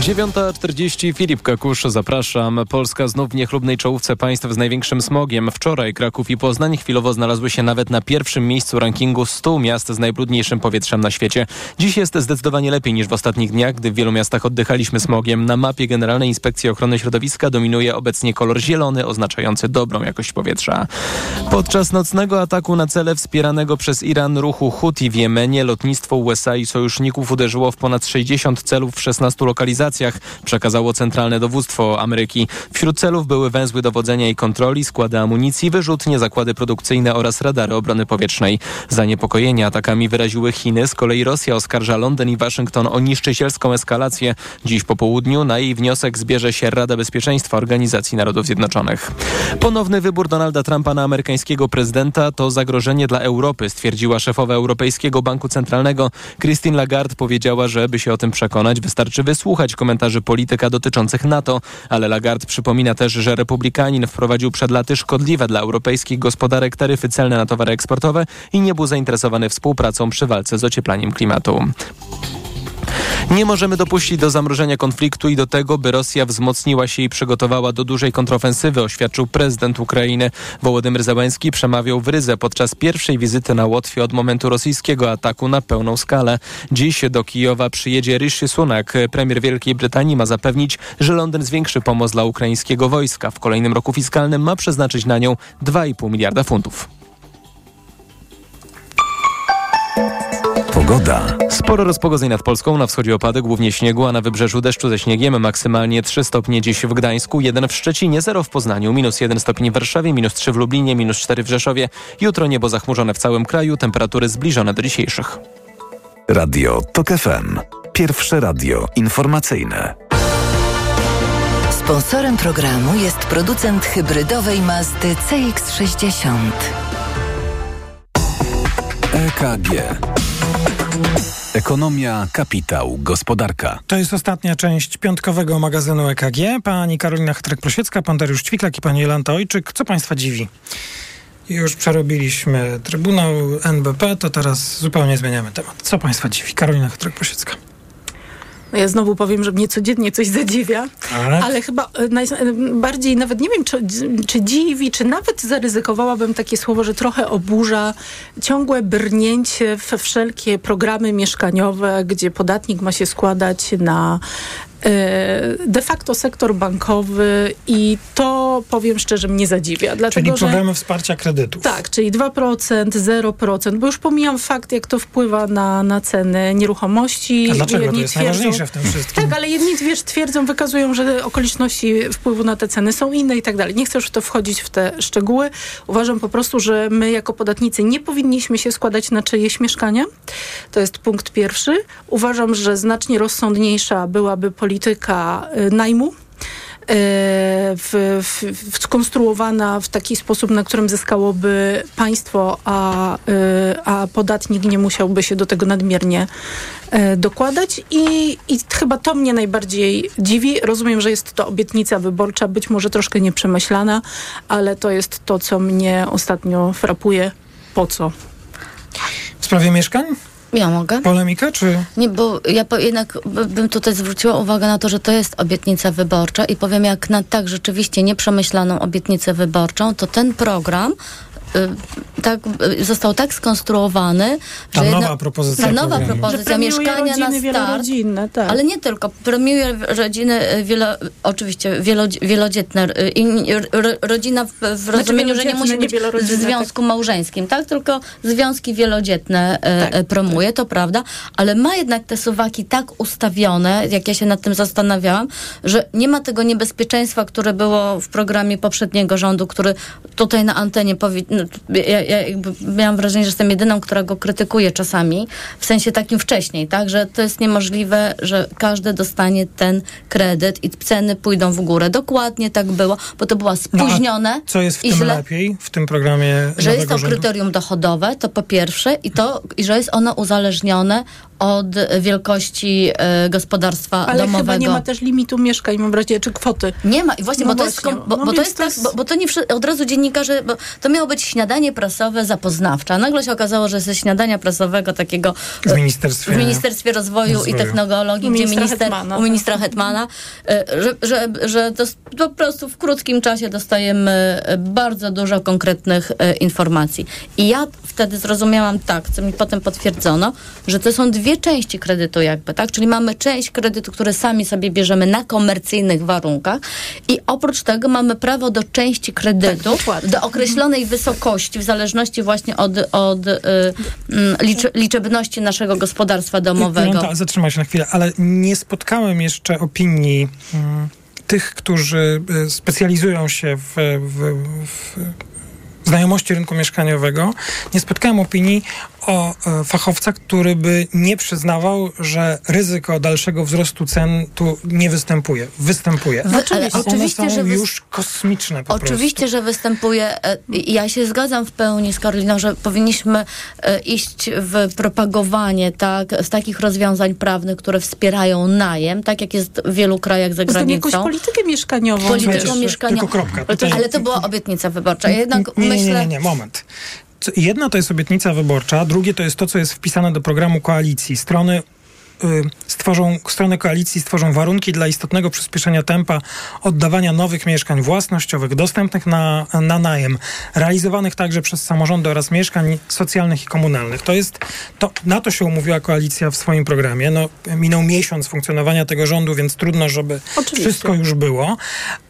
9.40 Filip Kakusz, zapraszam. Polska znów w niechlubnej czołówce państw z największym smogiem. Wczoraj Kraków i Poznań chwilowo znalazły się nawet na pierwszym miejscu rankingu 100 miast z najbrudniejszym powietrzem na świecie. Dziś jest zdecydowanie lepiej niż w ostatnich dniach, gdy w wielu miastach oddychaliśmy smogiem. Na mapie Generalnej Inspekcji Ochrony Środowiska dominuje obecnie kolor zielony, oznaczający dobrą jakość powietrza. Podczas nocnego ataku na cele wspieranego przez Iran ruchu Houthi w Jemenie lotnictwo USA i sojuszników uderzyło w ponad 60 celów w 16 lokalizacjach przekazało Centralne Dowództwo Ameryki. Wśród celów były węzły dowodzenia i kontroli, składy amunicji, wyrzutnie, zakłady produkcyjne oraz radary obrony powietrznej. Zaniepokojenie atakami wyraziły Chiny, z kolei Rosja oskarża Londyn i Waszyngton o niszczycielską eskalację. Dziś po południu na jej wniosek zbierze się Rada Bezpieczeństwa Organizacji Narodów Zjednoczonych. Ponowny wybór Donalda Trumpa na amerykańskiego prezydenta to zagrożenie dla Europy, stwierdziła szefowa Europejskiego Banku Centralnego. Christine Lagarde powiedziała, że by się o tym przekonać, wystarczy wysłuchać komentarzy polityka dotyczących NATO, ale Lagarde przypomina też, że republikanin wprowadził przed laty szkodliwe dla europejskich gospodarek taryfy celne na towary eksportowe i nie był zainteresowany współpracą przy walce z ocieplaniem klimatu. Nie możemy dopuścić do zamrożenia konfliktu i do tego, by Rosja wzmocniła się i przygotowała do dużej kontrofensywy, oświadczył prezydent Ukrainy. Wołodymyr Zełański przemawiał w Rydze podczas pierwszej wizyty na Łotwie od momentu rosyjskiego ataku na pełną skalę. Dziś do Kijowa przyjedzie Rishi Sunak. Premier Wielkiej Brytanii ma zapewnić, że Londyn zwiększy pomoc dla ukraińskiego wojska. W kolejnym roku fiskalnym ma przeznaczyć na nią 2,5 miliarda funtów. Pogoda. Sporo rozpogodzeń nad Polską, na wschodzie opady, głównie śniegu, a na wybrzeżu deszczu ze śniegiem, maksymalnie 3 stopnie dziś w Gdańsku, 1 w Szczecinie, 0 w Poznaniu, minus 1 stopień w Warszawie, minus 3 w Lublinie, minus 4 w Rzeszowie. Jutro niebo zachmurzone w całym kraju, temperatury zbliżone do dzisiejszych. Radio TOK FM. Pierwsze radio informacyjne. Sponsorem programu jest producent hybrydowej Mazdy CX-60. EKG. Ekonomia, kapitał, gospodarka. To jest ostatnia część piątkowego magazynu EKG. Pani Karolina Chytrek-Prosiecka, pan Dariusz Ćwiklak i pani Jolanta Ojczyk. Co państwa dziwi? Już przerobiliśmy Trybunał NBP, to teraz zupełnie zmieniamy temat. Co państwa dziwi? Karolina Chytrek-Prosiecka. No ja znowu powiem, że mnie codziennie coś zadziwia, Tak? ale chyba e, e, bardziej, nawet nie wiem, czy, czy dziwi, czy nawet zaryzykowałabym takie słowo, że trochę oburza ciągłe brnięcie we wszelkie programy mieszkaniowe, gdzie podatnik ma się składać na de facto sektor bankowy i to, powiem szczerze, mnie zadziwia. Dlatego, Czyli że- programy wsparcia kredytów. tak, czyli 2%, 0%, bo już pomijam fakt, jak to wpływa na, na ceny nieruchomości. A dlaczego? To Jedni jest najważniejsze w tym wszystkim. Tak, ale jedni wiesz, twierdzą, wykazują, że okoliczności wpływu na te ceny są inne i tak dalej. Nie chcę już w to wchodzić w te szczegóły. Uważam po prostu, że my jako podatnicy nie powinniśmy się składać na czyjeś mieszkania. To jest punkt pierwszy. Uważam, że znacznie rozsądniejsza byłaby polityka y, najmu e, w, w, w, skonstruowana w taki sposób, na którym zyskałoby państwo, a, y, a podatnik nie musiałby się do tego nadmiernie dokładać. I, I chyba to mnie najbardziej dziwi. Rozumiem, że jest to obietnica wyborcza, być może troszkę nieprzemyślana, ale to jest to, co mnie ostatnio frapuje. Po co? W sprawie mieszkań? Ja mogę? Polemika, czy... Nie, bo ja po, jednak by- bym tutaj zwróciła uwagę na to, że to jest obietnica wyborcza i powiem, jak na tak rzeczywiście nieprzemyślaną obietnicę wyborczą, to ten program tak, y, został tak skonstruowany, Ta że nowa propozycja ta nowa programu. propozycja mieszkania rodziny na start, tak. ale nie tylko, premiuje rodziny y, wielo, oczywiście wielodzi- wielodzietne, y, i, rodzina w, w rozumieniu, że nie musi być w wielorodzinne, związku małżeńskim, tak? Tylko związki wielodzietne Tak, e, promuje, to prawda, ale ma jednak te suwaki tak ustawione, jak ja się nad tym zastanawiałam, że nie ma tego niebezpieczeństwa, które było w programie poprzedniego rządu, który tutaj na antenie powi- no, ja, ja miałam wrażenie, że jestem jedyną, która go krytykuje czasami, w sensie takim wcześniej, tak, że to jest niemożliwe, że każdy dostanie ten kredyt i ceny pójdą w górę. Dokładnie tak było, bo to było No, spóźnione Co jest w tym źle lepiej, w tym programie że jest to rządu? kryterium dochodowe, to po pierwsze, i to, i że jest ono uzależnione od wielkości e, gospodarstwa Ale domowego. chyba nie ma też limitu mieszkań, mam wrażenie, czy kwoty. Nie ma i właśnie, No bo to jest, właśnie, bo, no bo to jest to tak, bo, bo to nie wszy- od razu dziennikarze, bo to miało być śniadanie prasowe zapoznawcze, a nagle się okazało, że ze śniadania prasowego takiego W Ministerstwie, w Ministerstwie Rozwoju, Rozwoju. i Technologii, U gdzie ministra minister, Hetmana, u ministra Hetmana, e, że, że, że to po prostu w krótkim czasie dostajemy e, bardzo dużo konkretnych e, informacji. I ja wtedy zrozumiałam tak, co mi potem potwierdzono, że to są dwie części kredytu jakby, tak? Czyli mamy część kredytu, który sami sobie bierzemy na komercyjnych warunkach i oprócz tego mamy prawo do części kredytu, do określonej wysokości, w zależności właśnie od, od y, mm, liczy, liczebności naszego gospodarstwa domowego. Jolanta, zatrzymaj się na chwilę, ale nie spotkałem jeszcze opinii mm, tych, którzy y, specjalizują się w, w, w znajomości rynku mieszkaniowego. Nie spotkałem opinii o e, fachowca, który by nie przyznawał, że ryzyko dalszego wzrostu cen tu nie występuje. Występuje. One oczywiście, są że już kosmiczne po Oczywiście, że występuje. e, i Ja się zgadzam w pełni z Karoliną, że powinniśmy e, iść w propagowanie tak, z takich rozwiązań prawnych, które wspierają najem, tak jak jest w wielu krajach za tym jakąś granicą. politykę mieszkaniową. Tylko kropka. Ale to, była obietnica wyborcza. Jednak nie, nie, myślę. nie, nie, nie, moment. Jedno to jest obietnica wyborcza, drugie to jest to, co jest wpisane do programu koalicji. Strony stworzą, strony koalicji stworzą warunki dla istotnego przyspieszenia tempa oddawania nowych mieszkań własnościowych, dostępnych na, na najem, realizowanych także przez samorządy oraz mieszkań socjalnych i komunalnych. To jest, to, na to się umówiła koalicja w swoim programie. No, minął miesiąc funkcjonowania tego rządu, więc trudno, żeby Oczywiście. wszystko już było.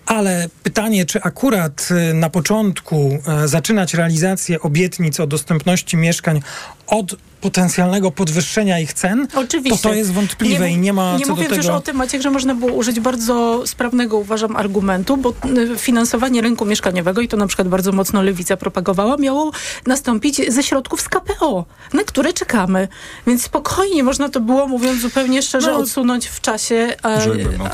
Ale pytanie, czy akurat y, na początku e, zaczynać realizację obietnic o dostępności mieszkań od potencjalnego podwyższenia ich cen, Oczywiście. to to jest wątpliwe nie, i nie ma nie co do tego... już o tym, Maciek, że można było użyć bardzo sprawnego, uważam, argumentu, bo y, finansowanie rynku mieszkaniowego, i to na przykład bardzo mocno Lewica propagowała, miało nastąpić ze środków z KPO, na które czekamy. Więc spokojnie można to było, mówiąc zupełnie szczerze, no, odsunąć w czasie, a,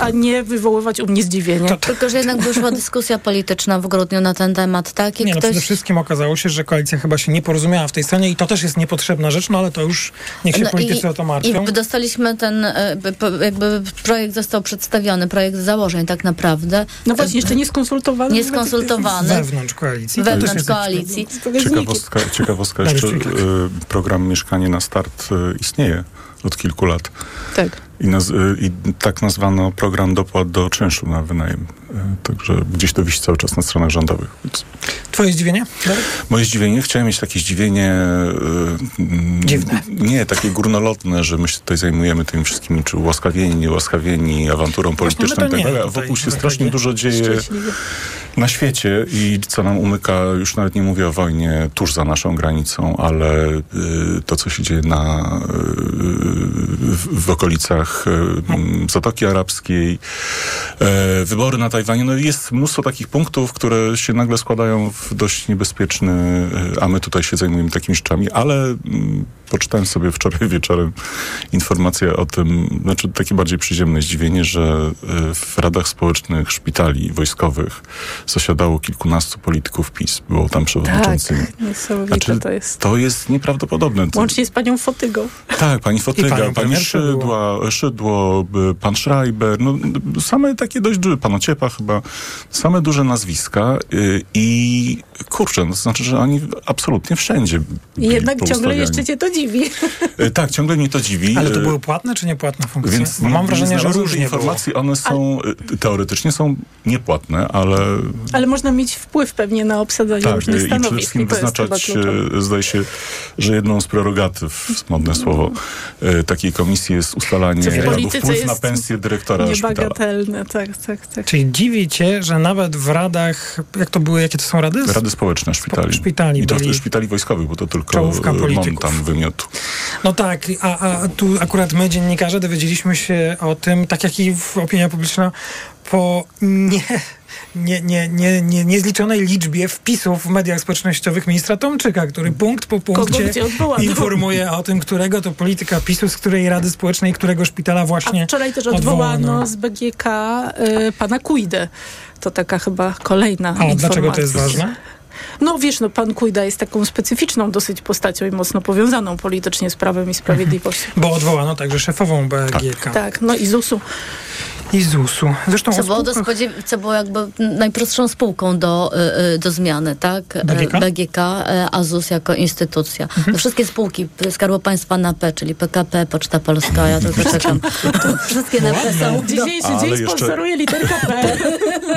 a, nie wywoływać u mnie zdziwienie. To, to... Tylko, że jednak wyszła dyskusja polityczna w grudniu na ten temat, tak? I nie, no ktoś... no przede wszystkim okazało się, że koalicja chyba się nie porozumiała w tej stronie i to też jest niepotrzebna rzecz, no ale to już niech się no politycy i, o to martwią. I dostaliśmy ten, e, jakby projekt został przedstawiony, projekt założeń tak naprawdę. No właśnie, jeszcze nie skonsultowany. Nie skonsultowany. Wewnątrz koalicji. Wewnątrz koalicji. Ciekawostka, ciekawostka jeszcze, y, program Mieszkanie na Start y, istnieje od kilku lat. Tak. I, naz I, tak nazwano program dopłat do czynszu na wynajem. Także gdzieś to wisi cały czas na stronach rządowych. Twoje zdziwienie? Moje zdziwienie? Chciałem mieć takie zdziwienie... Dziwne. Nie, takie górnolotne, że my się tutaj zajmujemy tymi wszystkimi, czy ułaskawieni, niełaskawieni, awanturą polityczną i tak a wokół się strasznie dużo dzieje na świecie i co nam umyka, już nawet nie mówię o wojnie tuż za naszą granicą, ale y, to, co się dzieje na, y, w, w okolicach y, Zatoki Arabskiej, y, wybory na Tajwanie, no jest mnóstwo takich punktów, które się nagle składają w dość niebezpieczny, y, a my tutaj się zajmujemy takimi rzeczami, ale mm, poczytałem sobie wczoraj wieczorem informację o tym, znaczy takie bardziej przyziemne zdziwienie, że y, w radach społecznych szpitali wojskowych zasiadało kilkunastu polityków PiS. Było tam przewodniczącymi. Tak, niesamowite znaczy, to jest. To jest nieprawdopodobne. Łącznie z panią Fotygą. Tak, pani Fotyga, pani Szydła, Szydło, pan Schreiber, no same takie dość duże, pan Ociepa chyba, same duże nazwiska y, i kurczę, no, to znaczy, że oni absolutnie wszędzie I jednak ciągle jeszcze cię to dziwi. Y, tak, ciągle mnie to dziwi. Ale to były płatne czy niepłatne funkcje? Więc mam wrażenie, że różnie informacji, one są, ale... teoretycznie są niepłatne, ale ale można mieć wpływ pewnie na obsadzenie tak, różnych stanowisk. i przede wszystkim wyznaczać, e, zdaje się, że jedną z prerogatyw, modne słowo, e, takiej komisji jest ustalanie wpływ na pensję dyrektora niebagatelne, tak, tak, tak. Czyli dziwi cię, że nawet w radach, jak to były, jakie to są rady? Rady społeczne szpitali. szpitali I to byli... szpitali wojskowych, bo to tylko tam No tak, a, a tu akurat my, dziennikarze, dowiedzieliśmy się o tym, tak jak i opinia publiczna, po nie nie, nie, nie, nie, niezliczonej liczbie wpisów w mediach społecznościowych ministra Tomczyka, który punkt po punkcie informuje o tym, którego to polityka PiSu, z której Rady Społecznej, którego szpitala właśnie A wczoraj też odwołano, odwołano. z BGK y, pana Kujdę. To taka chyba kolejna A informacja. dlaczego to jest ważne? No wiesz, no pan Kujda jest taką specyficzną dosyć postacią i mocno powiązaną politycznie z Prawem i Sprawiedliwością. Bo odwołano także szefową BGK. Tak, tak no i ZUS-u i ZUS-u. Zresztą co, było do co było jakby najprostszą spółką do, y, y, do zmiany, tak? BGK, BGK a ZUS jako instytucja. Mhm. No, wszystkie spółki Skarbu Państwa na P, czyli PKP, Poczta Polska, ja tylko czekam. wszystkie na P są. Dzisiejszy dzień jeszcze... sponsoruje literka P.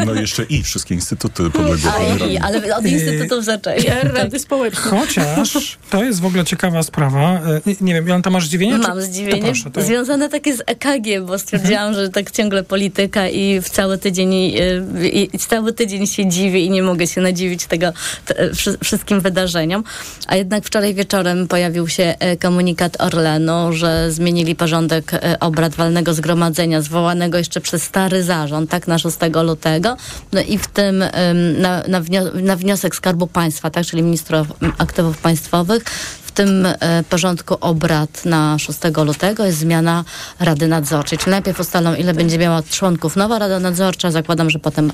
No jeszcze i wszystkie instytuty podległe. A i, ale od instytutów zaczęli. Rady Społeczne. Chociaż to jest w ogóle ciekawa sprawa. Nie wiem, Jolanta, masz zdziwienie? Mam zdziwienie. To proszę, to... Związane takie z EKG, bo stwierdziłam, mhm. że tak ciągle polityka i w cały tydzień, i, i cały tydzień się dziwię i nie mogę się nadziwić tego te, wszystkim wydarzeniom. A jednak wczoraj wieczorem pojawił się e, komunikat Orlenu, że zmienili porządek e, obrad walnego zgromadzenia zwołanego jeszcze przez stary zarząd, tak, na 6 lutego. No i w tym na, na wniosek Skarbu Państwa, tak, czyli ministra aktywów państwowych, tym e, porządku obrad na 6 lutego jest zmiana Rady Nadzorczej. Czyli najpierw ustalą, ile będzie miała członków nowa Rada Nadzorcza, zakładam, że potem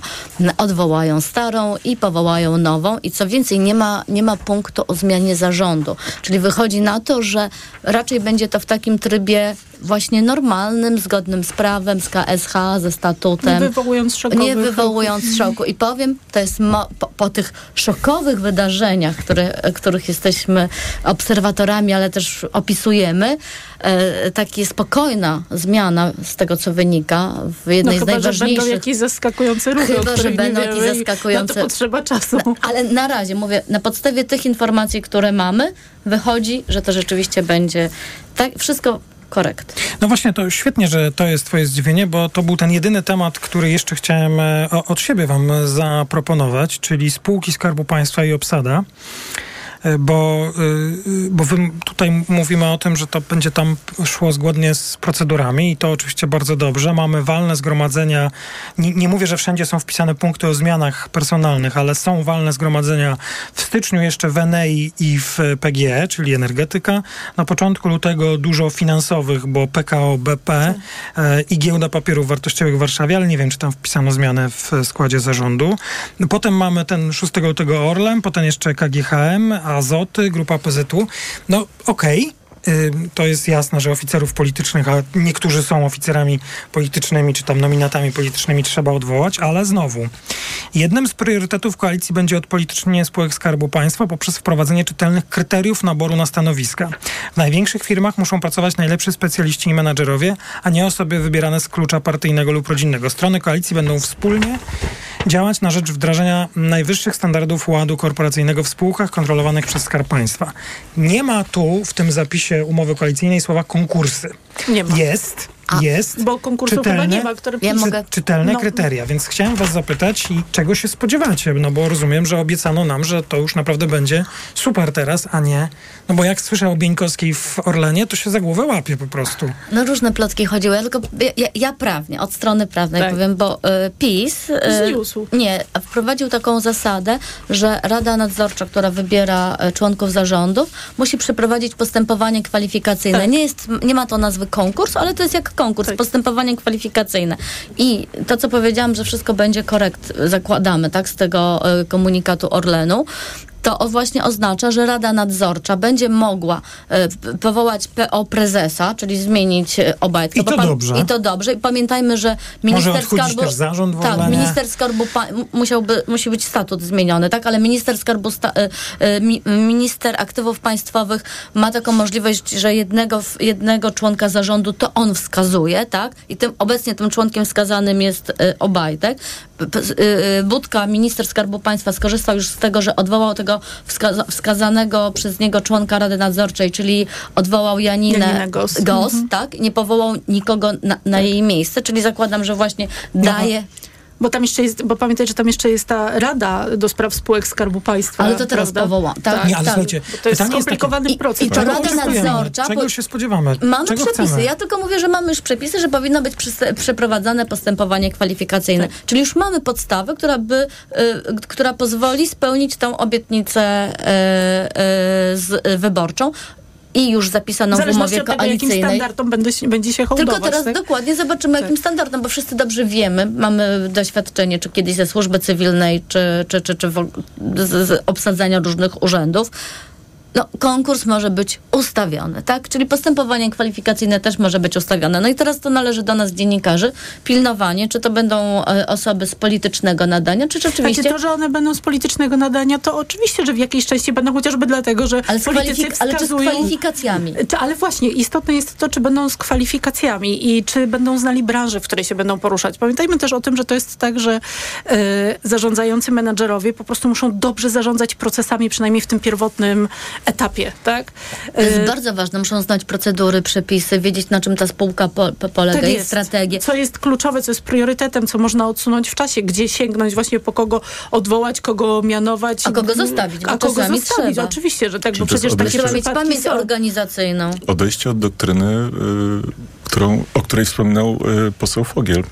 odwołają starą i powołają nową. I co więcej, nie ma, nie ma punktu o zmianie zarządu. Czyli wychodzi na to, że raczej będzie to w takim trybie właśnie normalnym, zgodnym z prawem, z KSH, ze statutem. Nie wywołując szokowych. Nie wywołując szoku. I powiem, to jest po, po, tych szokowych wydarzeniach, które, których jesteśmy obserwatorami, ale też opisujemy, e, taka spokojna zmiana z tego, co wynika w jednej no, z najważniejszych... Że będą jakieś zaskakujące ruchy, Chyba, że będą jakieś zaskakujące... Na to potrzeba czasu. Ale na razie, mówię, na podstawie tych informacji, które mamy, wychodzi, że to rzeczywiście będzie tak, wszystko korekt. No właśnie, to świetnie, że to jest twoje zdziwienie, bo to był ten jedyny temat, który jeszcze chciałem e, od siebie wam zaproponować, czyli spółki Skarbu Państwa i obsada. E, bo, e, bo tutaj mówimy o tym, że to będzie tam szło zgodnie z procedurami i to oczywiście bardzo dobrze. Mamy walne zgromadzenia. Nie, nie mówię, że wszędzie są wpisane punkty o zmianach personalnych, ale są walne zgromadzenia w styczniu jeszcze w Enei i w PGE, czyli energetyka. Na początku lutego dużo finansowych, bo PKO, BP e, i Giełda Papierów Wartościowych w Warszawie, ale nie wiem, czy tam wpisano zmianę w składzie zarządu. Potem mamy ten 6 lutego Orlen, potem jeszcze KGHM, Azoty, grupa PZU. No okej, okay to jest jasne, że oficerów politycznych, a niektórzy są oficerami politycznymi, czy tam nominatami politycznymi trzeba odwołać, ale znowu, jednym z priorytetów koalicji będzie odpolitycznienie spółek Skarbu Państwa poprzez wprowadzenie czytelnych kryteriów naboru na stanowiska. W największych firmach muszą pracować najlepsi specjaliści i menadżerowie, a nie osoby wybierane z klucza partyjnego lub rodzinnego. Strony koalicji będą wspólnie działać na rzecz wdrażania najwyższych standardów ładu korporacyjnego w spółkach kontrolowanych przez Skarb Państwa. Nie ma tu w tym zapisie umowy koalicyjnej słowa konkursy. Nie ma. Jest a, jest bo konkursu czytelne, chyba nie ma, które ja mogę... czytelne no. kryteria, więc chciałem was zapytać i czego się spodziewacie, no bo rozumiem, że obiecano nam, że to już naprawdę będzie super teraz, a nie, no bo jak słyszę o Bieńkowskiej w Orlenie, to się za głowę łapie po prostu. No różne plotki chodziły, ja tylko ja, ja prawnie, od strony prawnej tak. powiem, bo y, PiS y, nie, wprowadził taką zasadę, że Rada Nadzorcza, która wybiera y, członków zarządów, musi przeprowadzić postępowanie kwalifikacyjne. Tak. Nie, jest, nie ma to nazwy konkurs, ale to jest jak konkurs, tak. postępowanie kwalifikacyjne. I to, co powiedziałam, że wszystko będzie korekt, zakładamy, tak, z tego y, komunikatu Orlenu, to właśnie oznacza, że Rada Nadzorcza będzie mogła e, powołać PO prezesa, czyli zmienić e, Obajtka. I to pan, dobrze. I to dobrze. I pamiętajmy, że minister skarbu... Też zarząd tak, minister skarbu musiałby, musi być statut zmieniony, tak? Ale minister skarbu, sta, e, minister aktywów państwowych ma taką możliwość, że jednego, jednego członka zarządu to on wskazuje, tak? I tym, obecnie tym członkiem wskazanym jest Obajtek. Budka, minister skarbu państwa skorzystał już z tego, że odwołał tego wska wskazanego przez niego członka Rady Nadzorczej, czyli odwołał Janinę, Janinę Gos, Gos mhm. tak? Nie powołał nikogo na, na tak. jej miejsce, czyli zakładam, że właśnie daje... Bo tam jeszcze jest, bo pamiętaj, że tam jeszcze jest ta Rada do spraw spółek Skarbu Państwa. Ale to teraz powoła. Tak, tak, nie, ale tak. słuchajcie, to jest skomplikowany jest proces. I, i to Rada Nadzorcza... Czego się spodziewamy? Mamy Czego przepisy. Chcemy? Ja tylko mówię, że mamy już przepisy, że powinno być przeprowadzane postępowanie kwalifikacyjne. Tak. Czyli już mamy podstawę, która by, y, która pozwoli spełnić tą obietnicę y, y, z, wyborczą i już zapisaną w umowie koalicyjnej. jakim standardom będzie, będzie się hołdować. Tylko teraz tak? dokładnie zobaczymy, tak. jakim standardom, bo wszyscy dobrze wiemy, mamy doświadczenie, czy kiedyś ze służby cywilnej, czy, czy, czy, czy z, z obsadzania różnych urzędów no, konkurs może być ustawiony, tak? Czyli postępowanie kwalifikacyjne też może być ustawione. No i teraz to należy do nas, dziennikarzy, pilnowanie, czy to będą e, osoby z politycznego nadania, czy rzeczywiście... Znaczy to, że one będą z politycznego nadania, to oczywiście, że w jakiejś części będą chociażby dlatego, że ale politycy kwalifik- Ale czy z kwalifikacjami? Czy, ale właśnie, istotne jest to, czy będą z kwalifikacjami i czy będą znali branży, w której się będą poruszać. Pamiętajmy też o tym, że to jest tak, że y, zarządzający menadżerowie po prostu muszą dobrze zarządzać procesami, przynajmniej w tym pierwotnym etapie, tak? To jest y, bardzo ważne. Muszą znać procedury, przepisy, wiedzieć na czym ta spółka po, po polega, tak jest. strategię. Co jest kluczowe, co jest priorytetem, co można odsunąć w czasie, gdzie sięgnąć właśnie po kogo odwołać, kogo mianować. A kogo zostawić, A kogo zostawić, trzeba. oczywiście, że tak, Czyli bo przecież takie Trzeba mieć pamięć organizacyjną. Odejście od doktryny, y, którą, o której wspominał y, poseł Fogiel.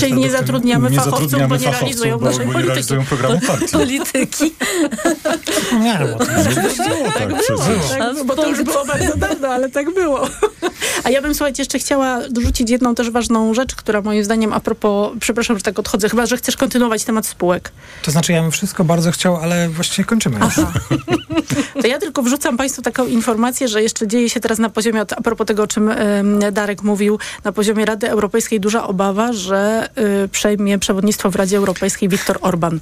Czyli nie zatrudniamy nie fachowców, zatrudniamy bo nie fachowców, realizują bo, naszej bo polityki. realizują programu partii. Polityki. Wspomniałem o tym. tak, tak było, tak, bo to już było bardzo dawno, ale tak było. A ja bym, słuchajcie, jeszcze chciała dorzucić jedną też ważną rzecz, która moim zdaniem a propos, przepraszam, że tak odchodzę, chyba, że chcesz kontynuować temat spółek. To znaczy, ja bym wszystko bardzo chciał, ale właściwie kończymy już. To ja tylko wrzucam Państwu taką informację, że jeszcze dzieje się teraz na poziomie, a propos tego, o czym Darek mówił, na poziomie Rady Europejskiej duża obawa, że y, przejmie przewodnictwo w Radzie Europejskiej Viktor Orban.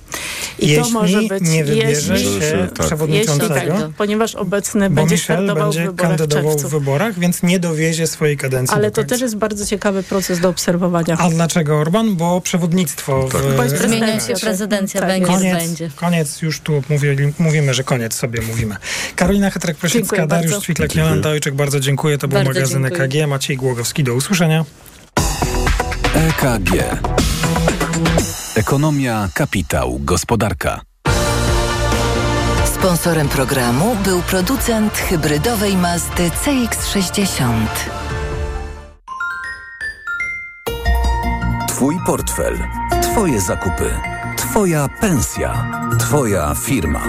I jeśli to może być... nie wybierze jeśli, się tak. przewodniczącego, jeśli tak, ponieważ obecny będzie Michel startował będzie w wyborach kandydował w, w wyborach, więc nie dowiezie swojej kadencji Ale to też jest bardzo ciekawy proces do obserwowania. A dlaczego Orban? Bo przewodnictwo... Tak. W... Bo zmienia się prezydencja tak. Węgier koniec, będzie. Koniec, już tu mówili, mówimy, że koniec sobie mówimy. Karolina Hetrek-Prosiecka, Dariusz Świtlek, Jolan Dojczyk, bardzo dziękuję. To był bardzo magazyn dziękuję. EKG. Maciej Głogowski, do usłyszenia. EKG. Ekonomia, kapitał, gospodarka. Sponsorem programu był producent hybrydowej Mazdy CX-60. Twój portfel, Twoje zakupy, Twoja pensja, Twoja firma.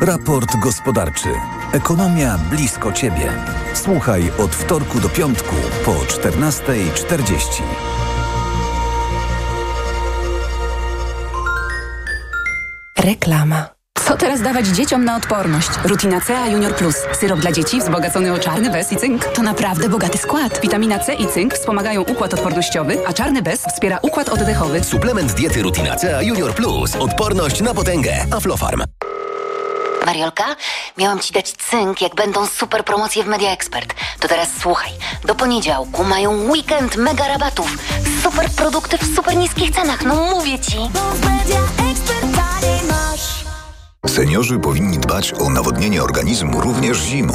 Raport gospodarczy. Ekonomia blisko Ciebie. Słuchaj od wtorku do piątku po 14.40. Reklama. Co teraz dawać dzieciom na odporność? Rutina C, a Junior Plus. Syrop dla dzieci wzbogacony o czarny bez i cynk. To naprawdę bogaty skład. Witamina C i cynk wspomagają układ odpornościowy, a czarny bez wspiera układ oddechowy. Suplement diety Rutina C Junior Plus. Odporność na potęgę. Aflofarm. Mariolka, miałam ci dać cynk, jak będą super promocje w Media Expert. To teraz słuchaj. Do poniedziałku mają weekend mega rabatów. Super produkty w super niskich cenach. No mówię ci. Seniorzy powinni dbać o nawodnienie organizmu również zimą.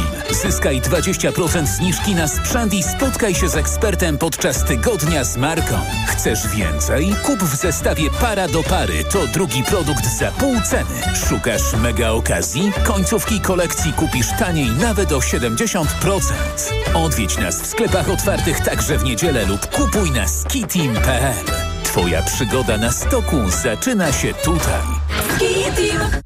Zyskaj 20% zniżki na sprzęt i spotkaj się z ekspertem podczas tygodnia z marką. Chcesz więcej? Kup w zestawie para do pary. To drugi produkt za pół ceny. Szukasz mega okazji? Końcówki kolekcji kupisz taniej nawet o 70%. Odwiedź nas w sklepach otwartych także w niedzielę lub kupuj na skiteam.pl. Twoja przygoda na stoku zaczyna się tutaj.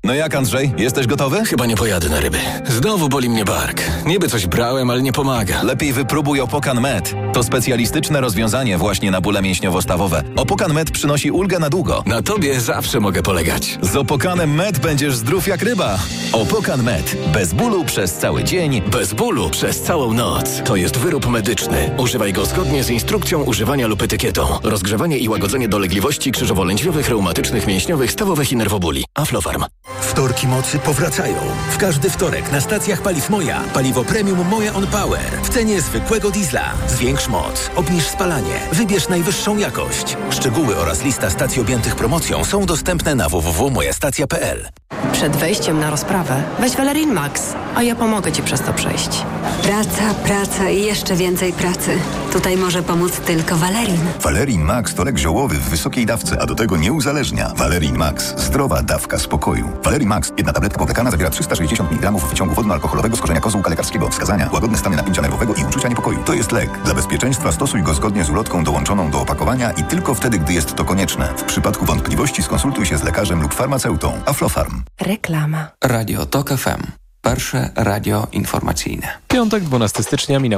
No jak Andrzej, jesteś gotowy? Chyba nie pojadę na ryby. Znowu boli mnie bark. Niby coś brałem, ale nie pomaga. Lepiej wypróbuj Opokan Med. To specjalistyczne rozwiązanie właśnie na bóle mięśniowo-stawowe. Opokan Med przynosi ulgę na długo. Na tobie zawsze mogę polegać. Z Opokanem Med będziesz zdrów jak ryba. Opokan Med. Bez bólu przez cały dzień. Bez bólu przez całą noc. To jest wyrób medyczny. Używaj go zgodnie z instrukcją używania lub etykietą. Rozgrzewanie i łagodzenie dolegliwości krzyżowo-lędźwiowych, reumatycznych, mięśniowych, stawowych i nerwobóli. Aflofarm. Wtorki mocy powracają. W każdy wtorek na stacjach paliw Moja. Paliwo premium Moja On Power. W cenie zwykłego diesla. Zwiększ moc, obniż spalanie, wybierz najwyższą jakość. Szczegóły oraz lista stacji objętych promocją są dostępne na www.mojastacja.pl. Przed wejściem na rozprawę weź Valerin Max, a ja pomogę Ci przez to przejść. Praca, praca i jeszcze więcej pracy. Tutaj może pomóc tylko Valerin. Valerin Max to lek ziołowy w wysokiej dawce, a do tego nie uzależnia. Valerin Max. Zdrowa dawka spokoju. Valerin Max. Jedna tabletka powlekana zawiera 360 mg wyciągu wodno-alkoholowego z korzenia kozłka lekarskiego. Wskazania. Łagodne stany napięcia nerwowego i uczucia niepokoju. To jest lek. Dla bezpieczeństwa stosuj go zgodnie z ulotką dołączoną do opakowania i tylko wtedy, gdy jest to konieczne. W przypadku wątpliwości skonsultuj się z lekarzem lub farmaceutą. Aflofarm. Reklama. Radio TOK FM. Pierwsze radio informacyjne. Piątek, 12 stycznia minęła